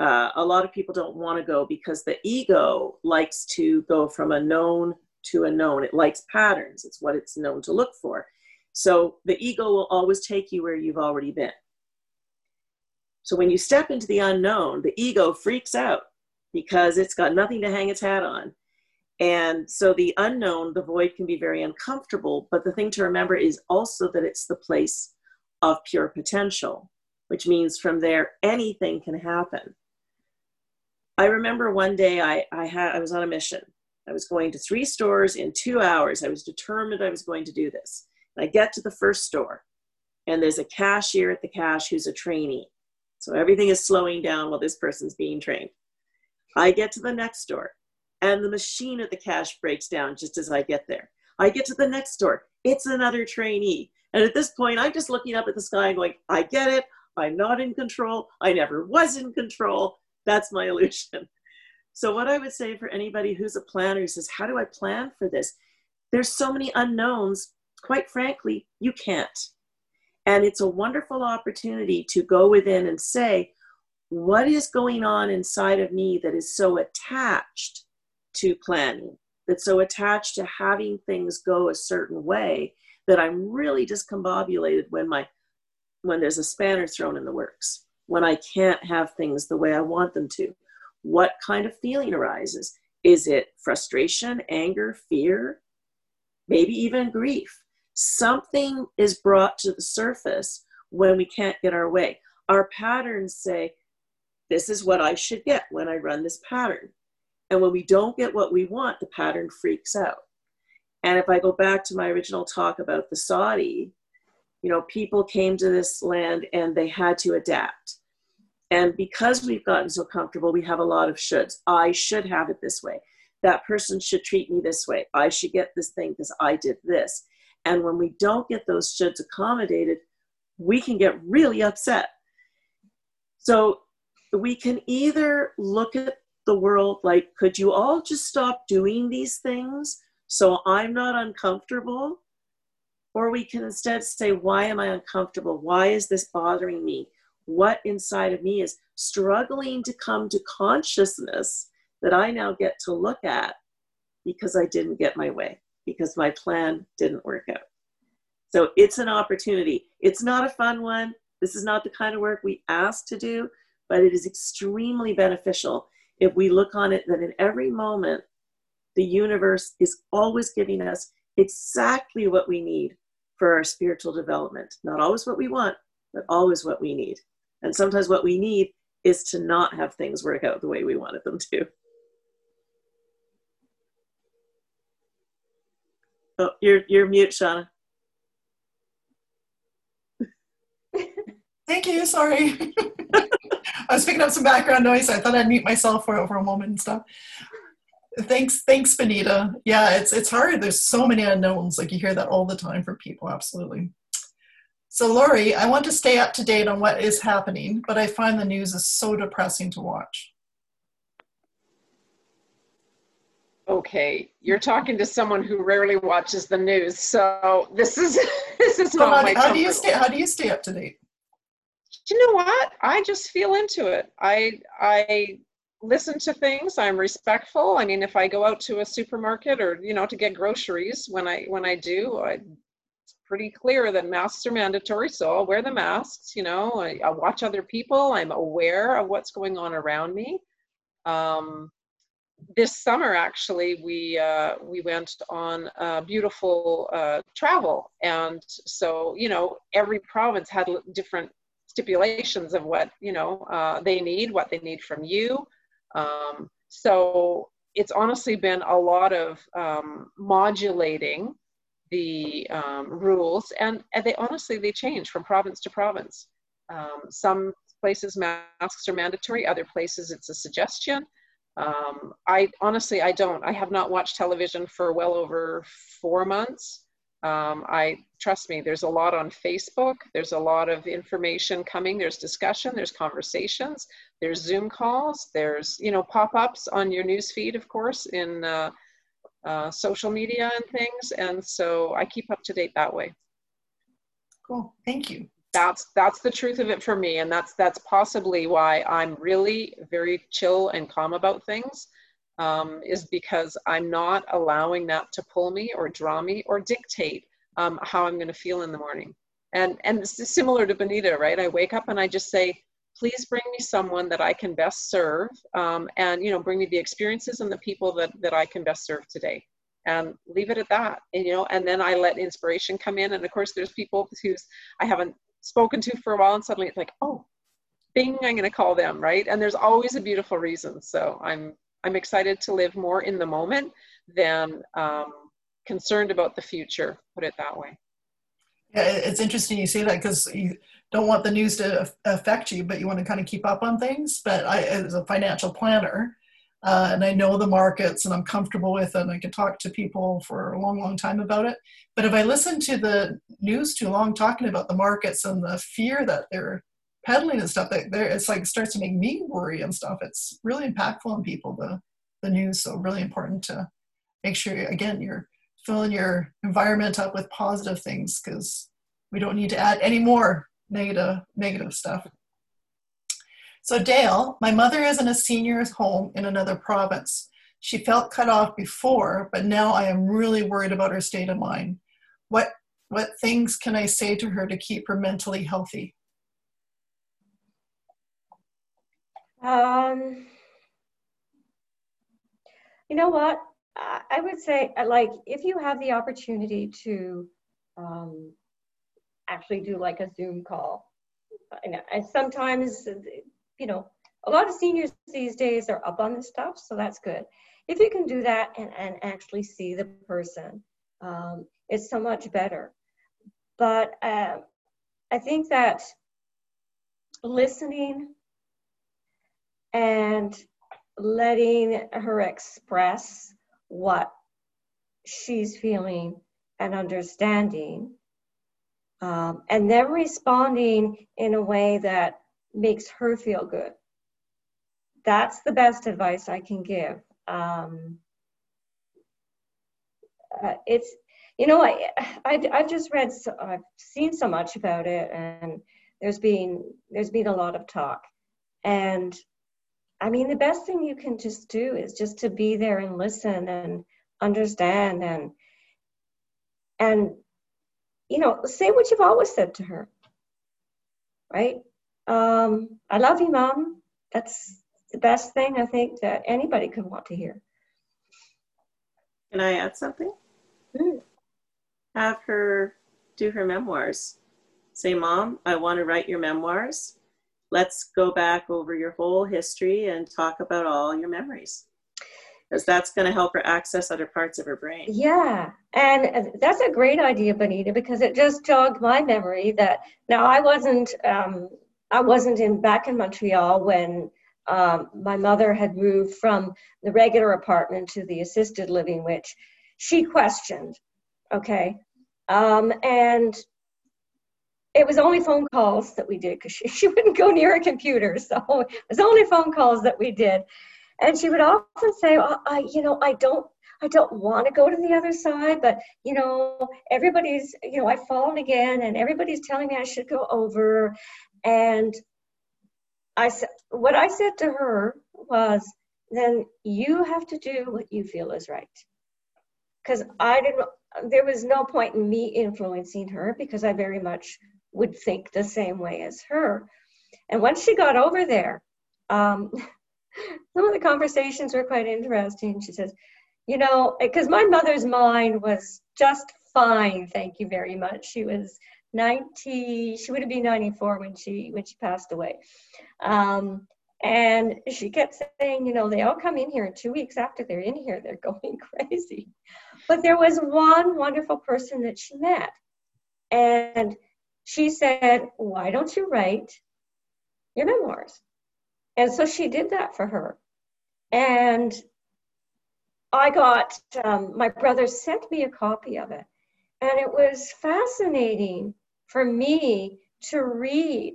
uh, a lot of people don't want to go because the ego likes to go from a known to a known. It likes patterns, it's what it's known to look for. So the ego will always take you where you've already been. So when you step into the unknown, the ego freaks out because it's got nothing to hang its hat on. And so the unknown, the void can be very uncomfortable. But the thing to remember is also that it's the place of pure potential, which means from there anything can happen. I remember one day I, I had I was on a mission. I was going to three stores in two hours. I was determined I was going to do this. And I get to the first store, and there's a cashier at the cash who's a trainee. So everything is slowing down while this person's being trained. I get to the next store and the machine at the cash breaks down just as I get there. I get to the next door. it's another trainee. And at this point, I'm just looking up at the sky and going, I get it. I'm not in control. I never was in control. That's my *laughs* illusion. So, what I would say for anybody who's a planner who says, How do I plan for this? There's so many unknowns. Quite frankly, you can't. And it's a wonderful opportunity to go within and say, What is going on inside of me that is so attached to planning, that's so attached to having things go a certain way that I'm really discombobulated when my when there's a spanner thrown in the works, when I can't have things the way I want them to. What kind of feeling arises? Is it frustration, anger, fear, maybe even grief? Something is brought to the surface when we can't get our way. Our patterns say, This is what I should get when I run this pattern. And when we don't get what we want, the pattern freaks out. And if I go back to my original talk about the Saudi, you know, people came to this land and they had to adapt. And because we've gotten so comfortable, we have a lot of shoulds. I should have it this way. That person should treat me this way. I should get this thing because I did this. And when we don't get those shoulds accommodated, we can get really upset. So we can either look at the world like, could you all just stop doing these things so I'm not uncomfortable? Or we can instead say, why am I uncomfortable? Why is this bothering me? What inside of me is struggling to come to consciousness that I now get to look at because I didn't get my way, because my plan didn't work out. So it's an opportunity. It's not a fun one. This is not the kind of work we ask to do, but it is extremely beneficial if we look on it that in every moment, the universe is always giving us exactly what we need for our spiritual development. Not always what we want, but always what we need. And sometimes what we need is to not have things work out the way we wanted them to. Oh, you're you're mute, Shauna. *laughs* Thank you. Sorry. *laughs* I was picking up some background noise. I thought I'd mute myself for, for a moment and stuff. Thanks, thanks, Benita. Yeah, it's it's hard. There's so many unknowns. Like you hear that all the time from people. Absolutely. So, Lori, I want to stay up to date on what is happening, but I find the news is so depressing to watch. Okay, you're talking to someone who rarely watches the news, so this is *laughs* this is So not how, my how do you stay? How do you stay up to date? You know what? I just feel into it. I I listen to things. I'm respectful. I mean, if I go out to a supermarket or you know to get groceries, when I when I do, I, it's pretty clear that masks are mandatory. So I'll wear the masks. You know, I, I watch other people. I'm aware of what's going on around me. Um, this summer, actually, we uh, we went on uh, beautiful uh, travel, and so you know every province had different stipulations of what you know uh, they need, what they need from you. Um, so it's honestly been a lot of um, modulating the um, rules, and, and they honestly they change from province to province. Um, some places masks are mandatory, other places it's a suggestion. Um, I honestly I don't. I have not watched television for well over four months. Um, I trust me. There's a lot on Facebook. There's a lot of information coming. There's discussion. There's conversations. There's Zoom calls. There's you know pop-ups on your news feed, of course, in uh, uh, social media and things. And so I keep up to date that way. Cool. Thank you. That's that's the truth of it for me, and that's that's possibly why I'm really very chill and calm about things. Um, is because I'm not allowing that to pull me or draw me or dictate um, how I'm going to feel in the morning. And and similar to Benita, right? I wake up and I just say, please bring me someone that I can best serve, um, and you know, bring me the experiences and the people that that I can best serve today, and leave it at that. And you know, and then I let inspiration come in. And of course, there's people who's I haven't spoken to for a while, and suddenly it's like, oh, bing, I'm going to call them, right? And there's always a beautiful reason. So I'm I'm excited to live more in the moment than um, concerned about the future. Put it that way. Yeah, it's interesting you say that because you don't want the news to affect you, but you want to kind of keep up on things. But I, as a financial planner, uh, and I know the markets and I'm comfortable with it, and I can talk to people for a long, long time about it. But if I listen to the news too long talking about the markets and the fear that they're peddling and stuff, that there it's like starts to make me worry and stuff. It's really impactful on people the the news. So really important to make sure again you're filling your environment up with positive things because we don't need to add any more negative negative stuff. So Dale, my mother is in a senior's home in another province. She felt cut off before, but now I am really worried about her state of mind. What what things can I say to her to keep her mentally healthy? Um, you know what? I would say, uh, like, if you have the opportunity to um, actually do like a Zoom call, and, and sometimes, uh, you know, a lot of seniors these days are up on this stuff, so that's good. If you can do that and, and actually see the person, um, it's so much better. But uh, I think that listening and letting her express what she's feeling and understanding, um, and then responding in a way that makes her feel good. That's the best advice I can give. Um, uh, it's, you know, I, I, I've just read, so, I've seen so much about it, and there's been there's been a lot of talk, and I mean, the best thing you can just do is just to be there and listen and understand and and you know, say what you've always said to her, right? Um, I love you, mom. That's the best thing I think that anybody could want to hear. Can I add something? Mm. Have her do her memoirs. Say, Mom, I want to write your memoirs. Let's go back over your whole history and talk about all your memories. Because that's going to help her access other parts of her brain. Yeah, and that's a great idea, Benita because it just jogged my memory that now I wasn't um, I wasn't in back in Montreal when um, my mother had moved from the regular apartment to the assisted living, which she questioned. Okay. Um, and it was only phone calls that we did because she, *laughs* she wouldn't go near a computer. So it was only phone calls that we did. And she would often say, oh, I, you know, I don't I don't want to go to the other side, but you know, everybody's, you know, I've fallen again and everybody's telling me I should go over. And I said, what I said to her was, then you have to do what you feel is right. Because I didn't, there was no point in me influencing her because I very much would think the same way as her. And once she got over there, um, *laughs* some of the conversations were quite interesting. She says, you know, because my mother's mind was just fine, thank you very much. She was 90 she would have been 94 when she when she passed away um, and she kept saying you know they all come in here and two weeks after they're in here they're *laughs* going crazy but there was one wonderful person that she met and she said why don't you write your memoirs and so she did that for her and i got um, my brother sent me a copy of it and it was fascinating for me to read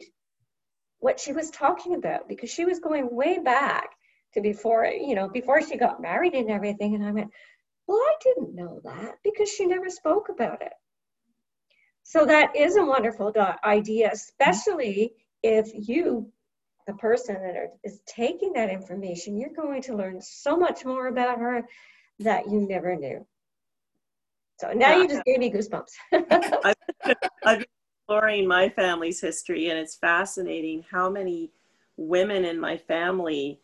what she was talking about because she was going way back to before, you know, before she got married and everything. And I went, well, I didn't know that because she never spoke about it. So that is a wonderful idea, especially if you, the person that are, is taking that information, you're going to learn so much more about her that you never knew. So now yeah. you just gave me goosebumps. *laughs* I've, I've been exploring my family's history, and it's fascinating how many women in my family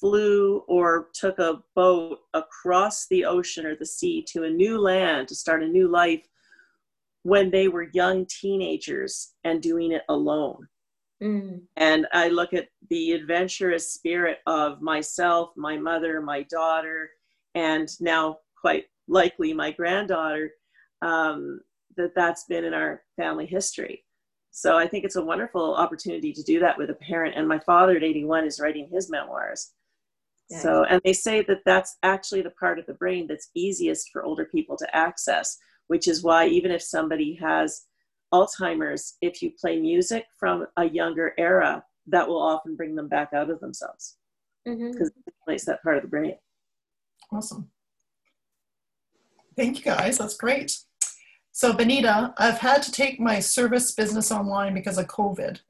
flew or took a boat across the ocean or the sea to a new land to start a new life when they were young teenagers and doing it alone. Mm. And I look at the adventurous spirit of myself, my mother, my daughter, and now quite likely my granddaughter. Um, that that's been in our family history. So I think it's a wonderful opportunity to do that with a parent. And my father at 81 is writing his memoirs. So, and they say that that's actually the part of the brain that's easiest for older people to access, which is why even if somebody has Alzheimer's, if you play music from a younger era, that will often bring them back out of themselves because mm-hmm. it plays that part of the brain. Awesome. Thank you guys. That's great. So, Benita, I've had to take my service business online because of COVID.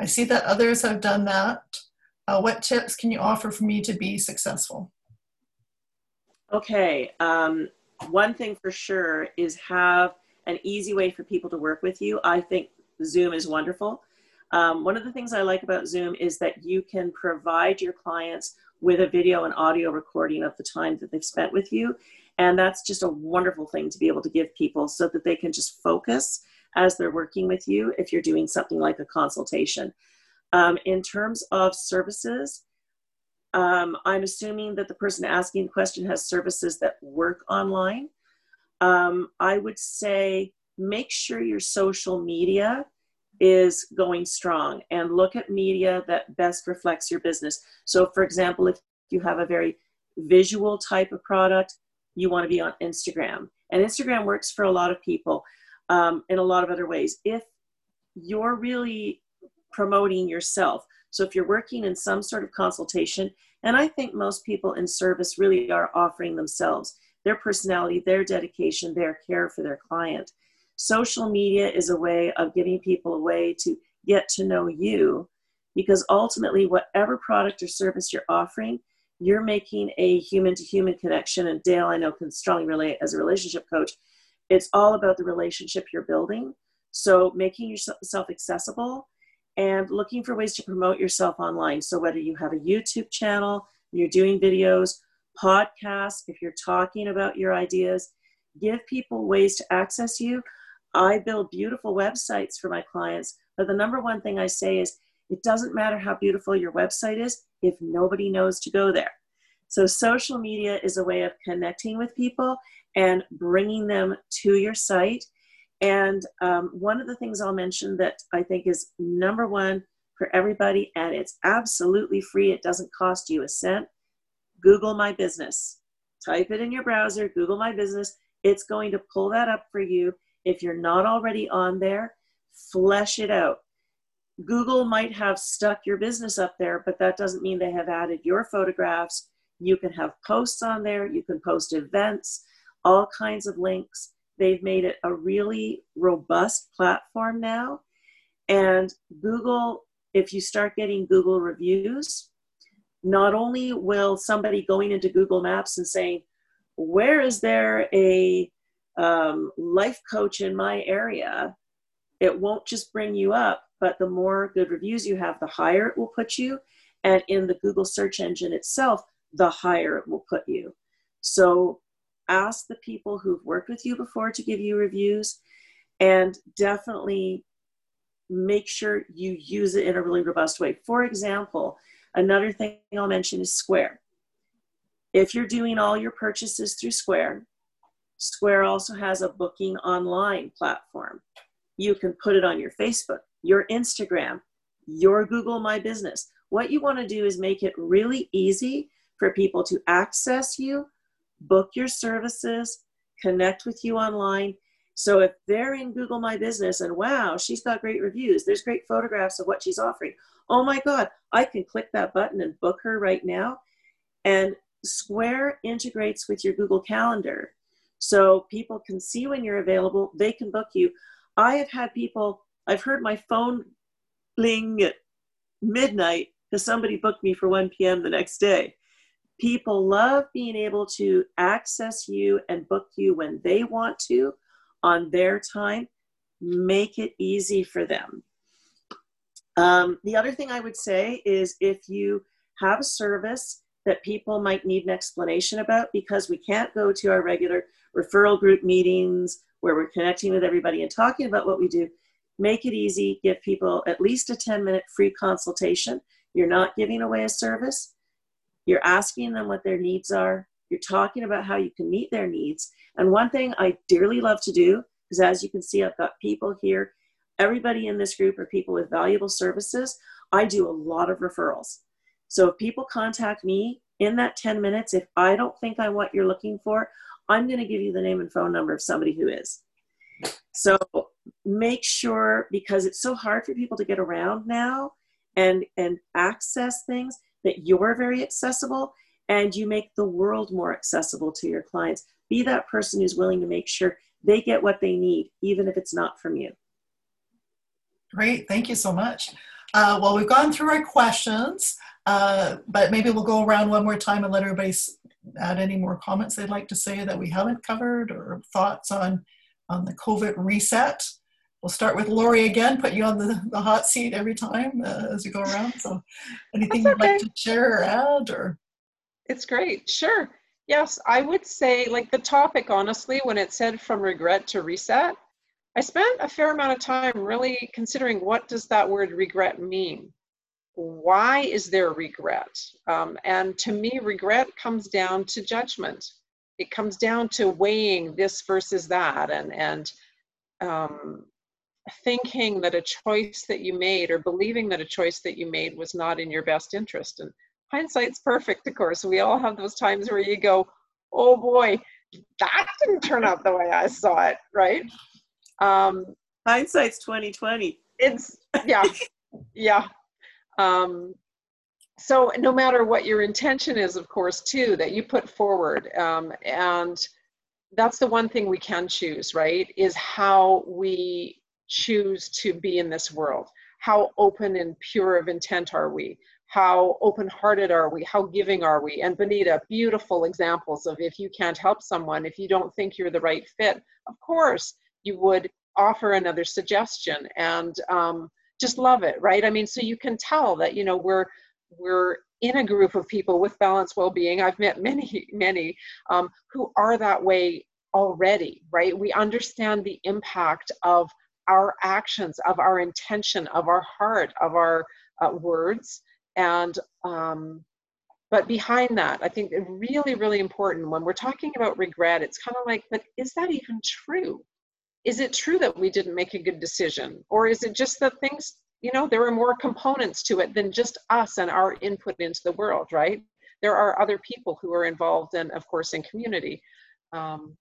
I see that others have done that. Uh, what tips can you offer for me to be successful? Okay. Um, one thing for sure is have an easy way for people to work with you. I think Zoom is wonderful. Um, one of the things I like about Zoom is that you can provide your clients with a video and audio recording of the time that they've spent with you. And that's just a wonderful thing to be able to give people so that they can just focus as they're working with you if you're doing something like a consultation. Um, in terms of services, um, I'm assuming that the person asking the question has services that work online. Um, I would say make sure your social media is going strong and look at media that best reflects your business. So, for example, if you have a very visual type of product, you want to be on Instagram. And Instagram works for a lot of people um, in a lot of other ways. If you're really promoting yourself, so if you're working in some sort of consultation, and I think most people in service really are offering themselves, their personality, their dedication, their care for their client. Social media is a way of giving people a way to get to know you because ultimately, whatever product or service you're offering, you're making a human to human connection. And Dale, I know, can strongly relate as a relationship coach. It's all about the relationship you're building. So making yourself accessible and looking for ways to promote yourself online. So whether you have a YouTube channel, you're doing videos, podcasts, if you're talking about your ideas, give people ways to access you. I build beautiful websites for my clients, but the number one thing I say is it doesn't matter how beautiful your website is if nobody knows to go there. So, social media is a way of connecting with people and bringing them to your site. And um, one of the things I'll mention that I think is number one for everybody, and it's absolutely free, it doesn't cost you a cent Google My Business. Type it in your browser, Google My Business. It's going to pull that up for you. If you're not already on there, flesh it out. Google might have stuck your business up there, but that doesn't mean they have added your photographs. You can have posts on there, you can post events, all kinds of links. They've made it a really robust platform now. And Google, if you start getting Google reviews, not only will somebody going into Google Maps and saying, Where is there a um, life coach in my area? It won't just bring you up, but the more good reviews you have, the higher it will put you. And in the Google search engine itself, the higher it will put you. So ask the people who've worked with you before to give you reviews and definitely make sure you use it in a really robust way. For example, another thing I'll mention is Square. If you're doing all your purchases through Square, Square also has a booking online platform. You can put it on your Facebook, your Instagram, your Google My Business. What you want to do is make it really easy for people to access you, book your services, connect with you online. So if they're in Google My Business and wow, she's got great reviews, there's great photographs of what she's offering. Oh my God, I can click that button and book her right now. And Square integrates with your Google Calendar. So people can see when you're available, they can book you. I have had people, I've heard my phone bling at midnight because somebody booked me for 1 p.m. the next day. People love being able to access you and book you when they want to on their time. Make it easy for them. Um, the other thing I would say is if you have a service that people might need an explanation about because we can't go to our regular referral group meetings where we're connecting with everybody and talking about what we do, make it easy, give people at least a 10 minute free consultation. You're not giving away a service, you're asking them what their needs are, you're talking about how you can meet their needs. And one thing I dearly love to do, because as you can see, I've got people here, everybody in this group are people with valuable services. I do a lot of referrals. So if people contact me in that 10 minutes, if I don't think I'm what you're looking for, I'm going to give you the name and phone number of somebody who is. So make sure because it's so hard for people to get around now and and access things that you're very accessible and you make the world more accessible to your clients. Be that person who's willing to make sure they get what they need, even if it's not from you. Great, thank you so much. Uh, well, we've gone through our questions, uh, but maybe we'll go around one more time and let everybody add any more comments they'd like to say that we haven't covered or thoughts on, on the COVID reset. We'll start with Lori again, put you on the, the hot seat every time uh, as we go around. So anything you'd like to share or add or? It's great, sure. Yes, I would say like the topic, honestly, when it said from regret to reset, I spent a fair amount of time really considering what does that word regret mean? why is there regret? Um, and to me, regret comes down to judgment. It comes down to weighing this versus that and, and um, thinking that a choice that you made or believing that a choice that you made was not in your best interest. And hindsight's perfect, of course. We all have those times where you go, oh boy, that didn't turn out the way I saw it, right? Um, hindsight's 2020. It's, yeah, yeah, um, so no matter what your intention is, of course, too, that you put forward, um, and that's the one thing we can choose, right? Is how we choose to be in this world. How open and pure of intent are we? how open-hearted are we? How giving are we? And benita beautiful examples of if you can't help someone if you don't think you're the right fit of course you would offer another suggestion and um, just love it right? I mean so you can tell that you know we're we're in a group of people with balanced well-being. I've met many *laughs* many um, who are that way already right? We understand the impact of our actions of our intention of our heart of our uh, words. And um, but behind that i think really really important when we're talking about regret it's kind of like but is that even true? Is it true that we didn't make a good decision? Or is it just that things you know there are more components to it than just us and our input into the world right? There are other people who are involved and of course in community. Um,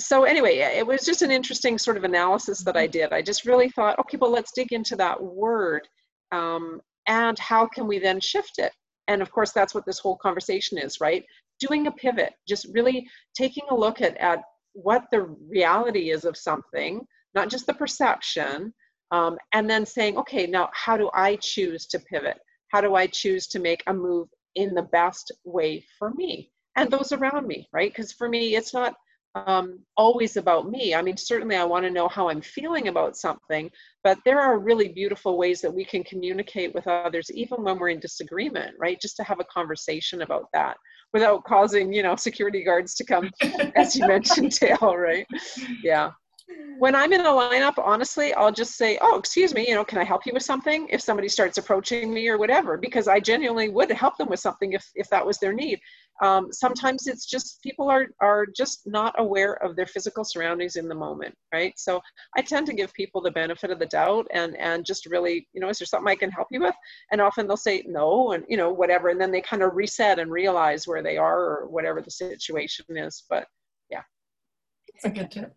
so anyway it was just an interesting sort of analysis that i did i just really thought okay well let's dig into that word um, and how can we then shift it and of course that's what this whole conversation is right doing a pivot just really taking a look at, at what the reality is of something, not just the perception, um, and then saying, okay, now how do I choose to pivot? How do I choose to make a move in the best way for me and those around me, right? Because for me, it's not um, always about me. I mean, certainly I want to know how I'm feeling about something, but there are really beautiful ways that we can communicate with others, even when we're in disagreement, right? Just to have a conversation about that without causing you know security guards to come as you mentioned *laughs* Dale right yeah when I'm in a lineup, honestly, I'll just say, "Oh, excuse me, you know, can I help you with something?" If somebody starts approaching me or whatever, because I genuinely would help them with something if if that was their need. Um, sometimes it's just people are are just not aware of their physical surroundings in the moment, right? So I tend to give people the benefit of the doubt and and just really, you know, is there something I can help you with? And often they'll say no, and you know, whatever, and then they kind of reset and realize where they are or whatever the situation is. But yeah, it's a good tip.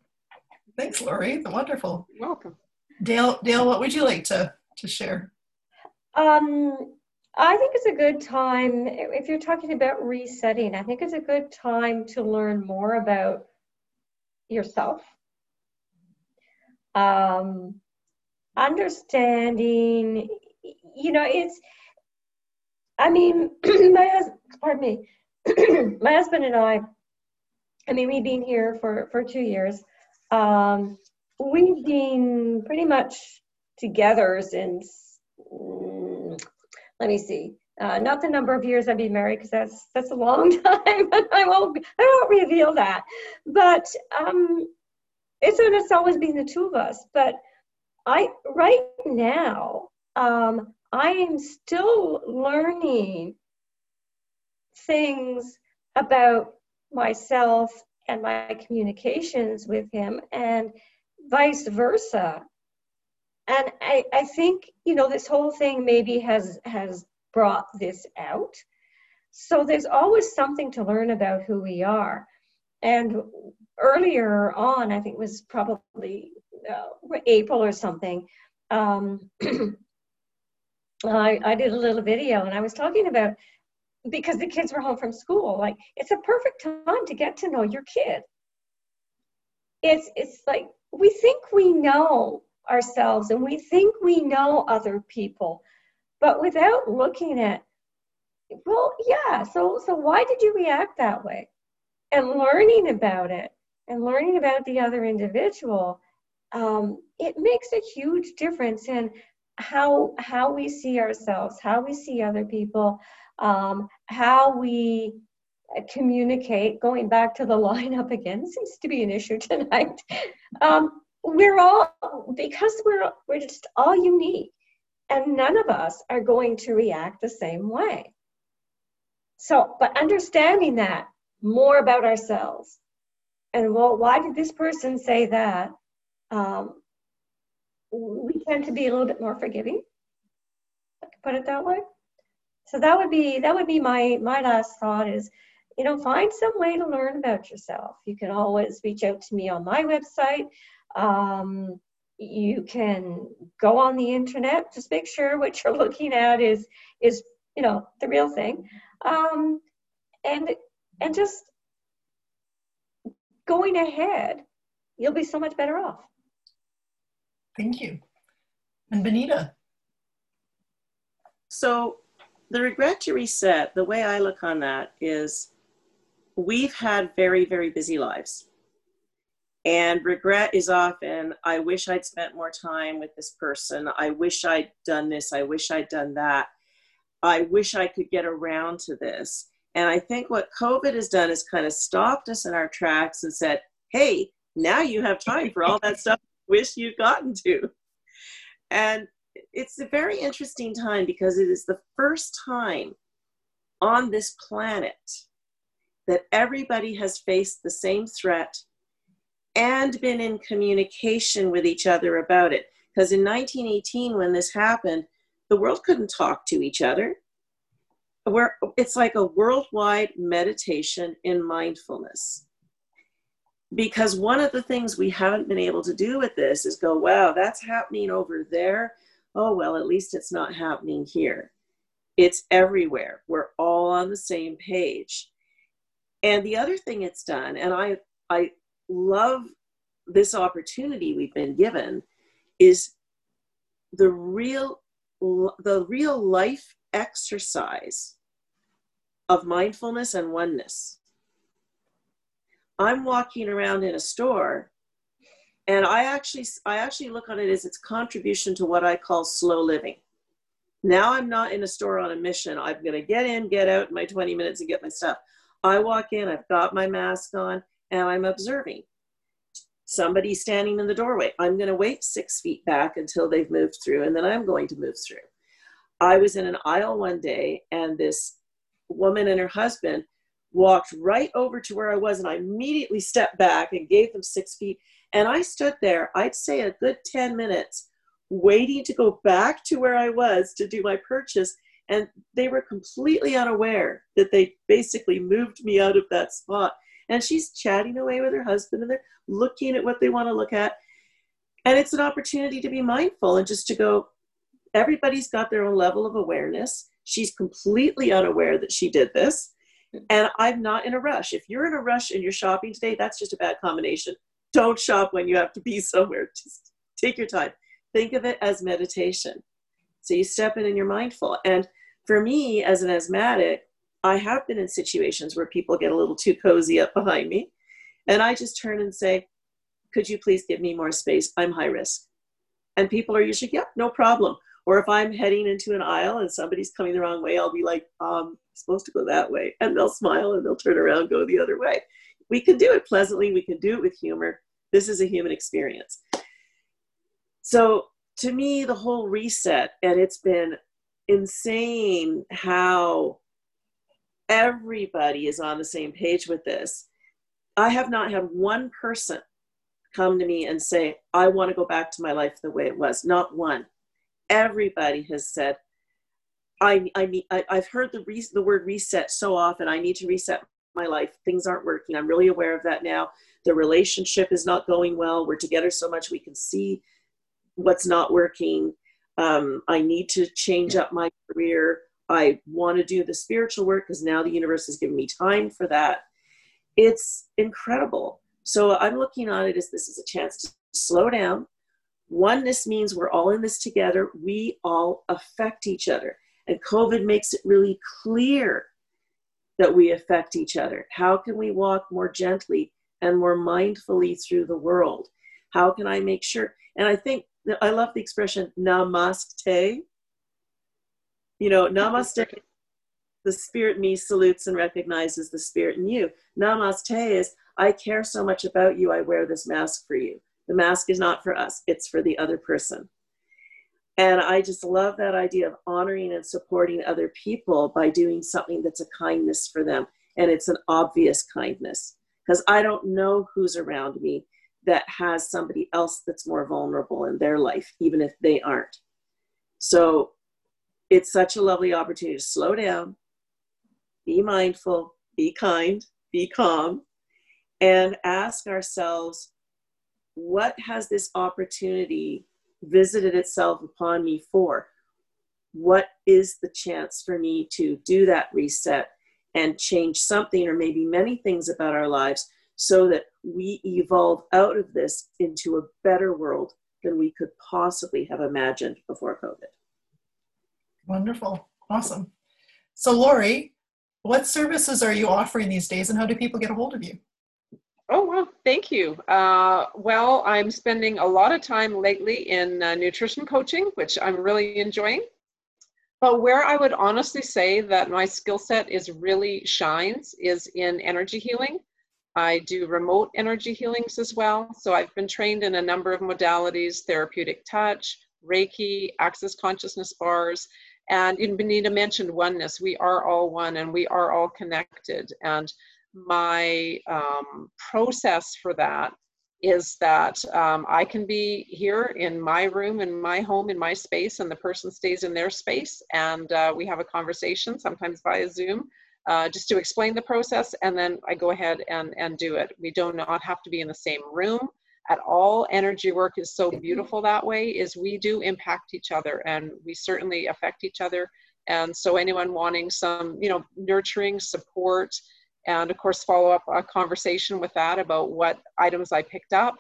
Thanks, Lori. The wonderful. You're welcome. Dale, Dale, what would you like to, to share? Um, I think it's a good time, if you're talking about resetting, I think it's a good time to learn more about yourself. Um, understanding, you know, it's, I mean, *clears throat* my husband, pardon me, *clears throat* my husband and I, I mean, we've been here for, for two years. Um, we've been pretty much together since, let me see, uh, not the number of years I've been married because that's that's a long *laughs* time. I won't I won't reveal that. But um, it's it's always been the two of us. But I right now um, I am still learning things about myself and my communications with him and vice versa and I, I think you know this whole thing maybe has has brought this out. So there's always something to learn about who we are. And earlier on i think it was probably uh, april or something um, *clears throat* I, I did a little video and i was talking about because the kids were home from school like it's a perfect time to get to know your kid. It's it's like we think we know ourselves and we think we know other people but without looking at well yeah so so why did you react that way and learning about it and learning about the other individual um, it makes a huge difference in how how we see ourselves how we see other people um, how we communicate, going back to the *laughs* lineup again, seems to be an issue tonight. *laughs* Um, we're all, because we're, we're just all unique, and none of us are going to react the same way. So, but understanding that more about ourselves, and well, why did this person say that? Um, we tend to be a little bit more forgiving. I could put it that way so that would be that would be my my last thought is you know find some way to learn about yourself you can always reach out to me on my website um, you can go on the internet just make sure what you're *laughs* looking at is is you know the real thing. Um, and and just going ahead you'll be so much better off. Thank you. And benita. So the regret to reset, the way I look on that is we've had very, very busy lives. And regret is often, I wish I'd spent more time with this person. I wish I'd done this. I wish I'd done that. I wish I could get around to this. And I think what COVID has done is kind of stopped us in our tracks and said, hey, now you have time for all that stuff you wish you'd gotten to. And it's a very interesting time because it is the first time on this planet that everybody has faced the same threat and been in communication with each other about it. Because in 1918, when this happened, the world couldn't talk to each other. Where it's like a worldwide meditation in mindfulness. Because one of the things we haven't been able to do with this is go wow that's happening over there. Oh well at least it's not happening here. It's everywhere. We're all on the same page. And the other thing it's done and i i love this opportunity we've been given is the real the real life exercise of mindfulness and oneness. I'm walking around in a store and I actually I actually look on it as its contribution to what I call slow living. Now I'm not in a store on a mission. I'm going to get in, get out in my 20 minutes and get my stuff. I walk in, I've got my mask on, and I'm observing. Somebody standing in the doorway. I'm going to wait six feet back until they've moved through, and then I'm going to move through. I was in an aisle one day and this woman and her husband walked right over to where I was and I immediately stepped back and gave them six feet. And I stood there, I'd say a good 10 minutes, waiting to go back to where I was to do my purchase. And they were completely unaware that they basically moved me out of that spot. And she's chatting away with her husband and they're looking at what they want to look at. And it's an opportunity to be mindful and just to go, everybody's got their own level of awareness. She's completely unaware that she did this. And I'm not in a rush. If you're in a rush and you're shopping today, that's just a bad combination. Don't shop when you have to be *laughs* somewhere. Just take your time. Think of it as meditation. So you step in and you're mindful. And for me, as an asthmatic, I have been in situations where people get a little too cozy up behind me. And I just turn and say, Could you please give me more space? I'm high risk. And people are usually, Yep, yeah, no problem. Or if I'm heading into an aisle and somebody's coming the wrong way, I'll be like, um, supposed to go that way. And they'll smile and they'll turn around, go the other way. We can do it pleasantly, we can do it with humor. This is a human experience. So to me, the whole reset, and it's been insane how everybody is on the same page with this. I have not had one person come to me and say, I want to go back to my life the way it was. Not one everybody has said, I, I need, I, have heard the, re- the word reset so often. I need to reset my life. Things aren't working. I'm really aware of that now. The relationship is not going well. We're together so much we can see what's not working. Um, I need to change up my career. I want to do the spiritual work because now the universe has given me time for that. It's incredible. So I'm looking on it as this is a chance to slow down, Oneness means we're all in this together. We all affect each other. And COVID makes it really clear that we affect each other. How can we walk more gently and more mindfully through the world? How can I make sure? And I think I love the expression namaste. You know, namaste, the spirit me salutes and recognizes the spirit in you. Namaste is, I care so much about you, I wear this mask for you. The mask is not for us, it's for the other person. And I just love that idea of honoring and supporting other people by doing something that's a kindness for them. And it's an obvious kindness because I don't know who's around me that has somebody else that's more vulnerable in their life, even if they aren't. So it's such a lovely opportunity to slow down, be mindful, be kind, be calm, and ask ourselves what has this opportunity visited itself upon me for? What is the chance for me to do that reset and change something or maybe many things about our lives so that we evolve out of this into a better world than we could possibly have imagined before COVID? Wonderful. Awesome. So, Lori, what services are you offering these days and how do people get a hold of you? Oh, well, thank you. Uh, well, I'm spending a lot of time lately in uh, nutrition coaching, which I'm really enjoying. But where I would honestly say that my skill set is really shines is in energy healing. I do remote energy healings as well. So I've been trained in a number of modalities therapeutic touch, Reiki, access consciousness bars. And Benita mentioned oneness. We are all one and we are all connected. And my um, process for that is that um, I can be here in my room, in my home, in my space, and the person stays in their space, and uh, we have a conversation, sometimes via Zoom, uh, just to explain the process, and then I go ahead and, and do it. We do not have to be in the same room at all. Energy work is so beautiful that way, is we do impact each other, and we certainly affect each other. And so anyone wanting some, you know, nurturing support, and of course follow up a conversation with that about what items I picked up,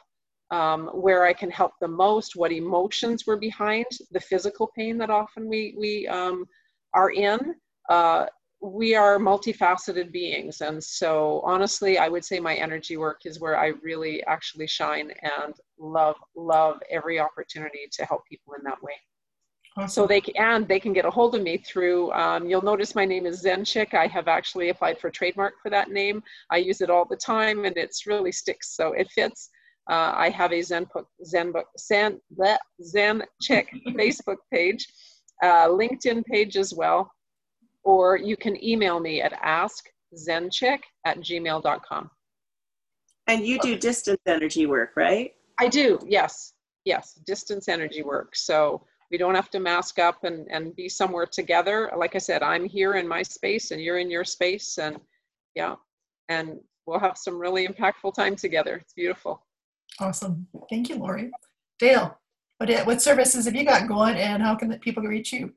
um, where I can help the most, what emotions were behind the physical pain that often we, we um, are in. Uh, we are multifaceted beings. And so honestly, I would say my energy work is where I really actually shine and love, love every opportunity to help people in that way. So they can, and they can get a hold of me through. Um, you'll notice my name is Zen Chick. I have actually applied for trademark for that name. I use it all the time, and it's really sticks, so it fits. Uh, I have a Zen book, Zen book, Zen, Zen Chick *laughs* Facebook page, uh, LinkedIn page as well, or you can email me at askzenchick at gmail.com. And you do distance energy work, right? I do. Yes, yes, distance energy work. So we don't have to mask up and, and be somewhere together. Like I said, I'm here in my space and you're in your space and yeah, and we'll have some really impactful time together. It's beautiful. Awesome. Thank you, Lori. Dale, what, what services have you got going and how can people reach you?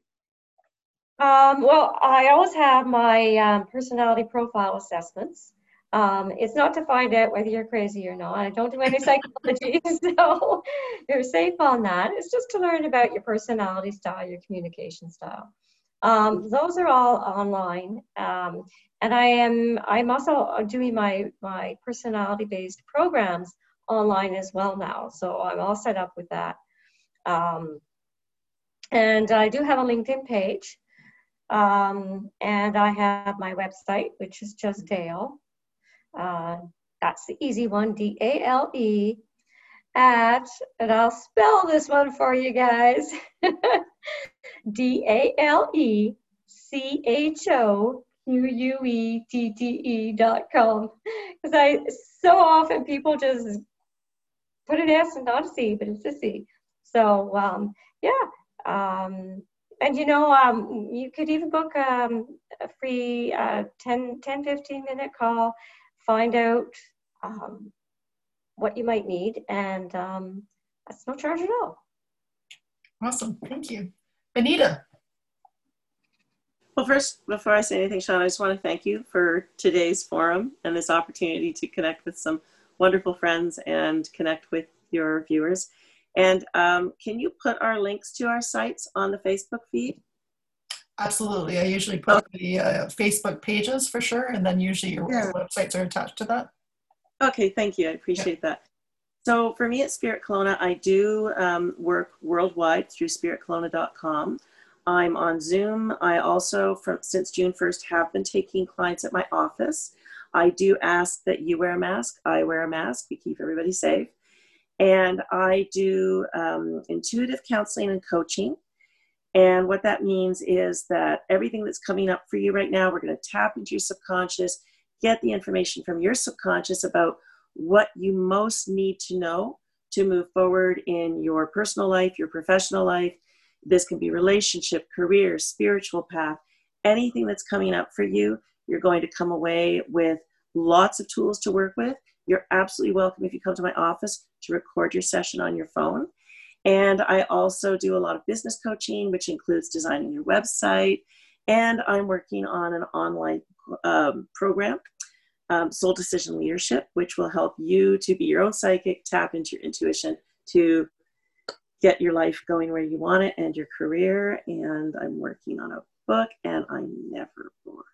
Um, well, I always have my um, personality profile assessments. Um, it's not to find out whether you're crazy or not. I don't do any *laughs* psychology, *laughs* so you're safe on that. It's just to learn about your personality style, your communication style. Um, those are all online, um, and I am I'm also doing my my personality based programs online as well now. So I'm all set up with that. Um, and I do have a LinkedIn page, um, and I have my website, which is just Dale uh, that's the easy one, D A L E, at, and I'll spell this one for you guys *laughs* D A L E C H O Q U E T T E dot com. Because I, so often people just put an S and not a C, but it's a C. So, um, yeah. Um, and you know, um, you could even book um, a free uh, 10, 10, 15 minute call find out um, what you might need, and um, that's no charge at all. Awesome, thank you. Benita. Well, first, before I say anything, Sean, I just want to thank you for today's forum and this opportunity to connect with some wonderful friends and connect with your viewers. And um, can you put our links to our sites on the Facebook feed? Absolutely. I usually put okay. the uh, Facebook pages for sure, and then usually your yeah. websites are attached to that. Okay, thank you. I appreciate yeah. that. So for me at Spirit Kelowna, I do um, work worldwide through spiritkelowna.com. I'm on Zoom. I also, from since June 1st, have been taking clients at my office. I do ask that you wear a mask. I wear a mask. We keep everybody safe. And I do um, intuitive counseling and coaching. And what that means is that everything that's coming up for you right now, we're going to tap into your subconscious, get the information from your subconscious about what you most need to know to move forward in your personal life, your professional life. This can be relationship, career, spiritual path, anything that's coming up for you. You're going to come away with lots of tools to work with. You're absolutely welcome if you come to my office to record your session on your phone. And I also do a lot of business coaching, which includes designing your website. And I'm working on an online um, program, um, Soul Decision Leadership, which will help you to be your own psychic, tap into your intuition to get your life going where you want it and your career. And I'm working on a book, and I'm never bored.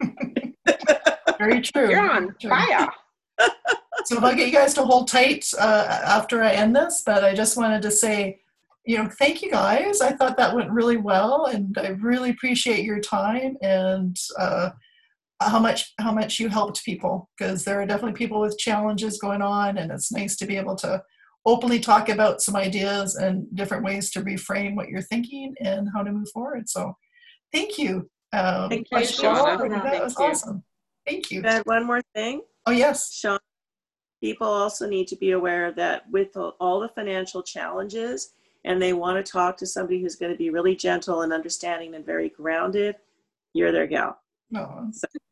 *laughs* Very true. You're on Very true. fire. So if I get you guys to hold tight uh, after I end this, but I just wanted to say, you know, thank you guys. I thought that went really well, and I really appreciate your time and uh, how much how much you helped people because there are definitely people with challenges going on, and it's nice to be able to openly talk about some ideas and different ways to reframe what you're thinking and how to move forward. So, thank you. Um, Thank you, Shauna. That Thank was you. awesome. Thank you. One more thing. Oh yes. Sean, people also need to be aware that with all the financial challenges, and they want to talk to somebody who's going to be really gentle and understanding and very grounded, you're their gal. No,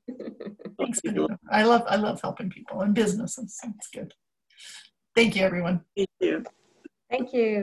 *laughs* Thanks, Anita. I love I love helping people and businesses. It's good. Thank you, everyone. Me too. Thank you.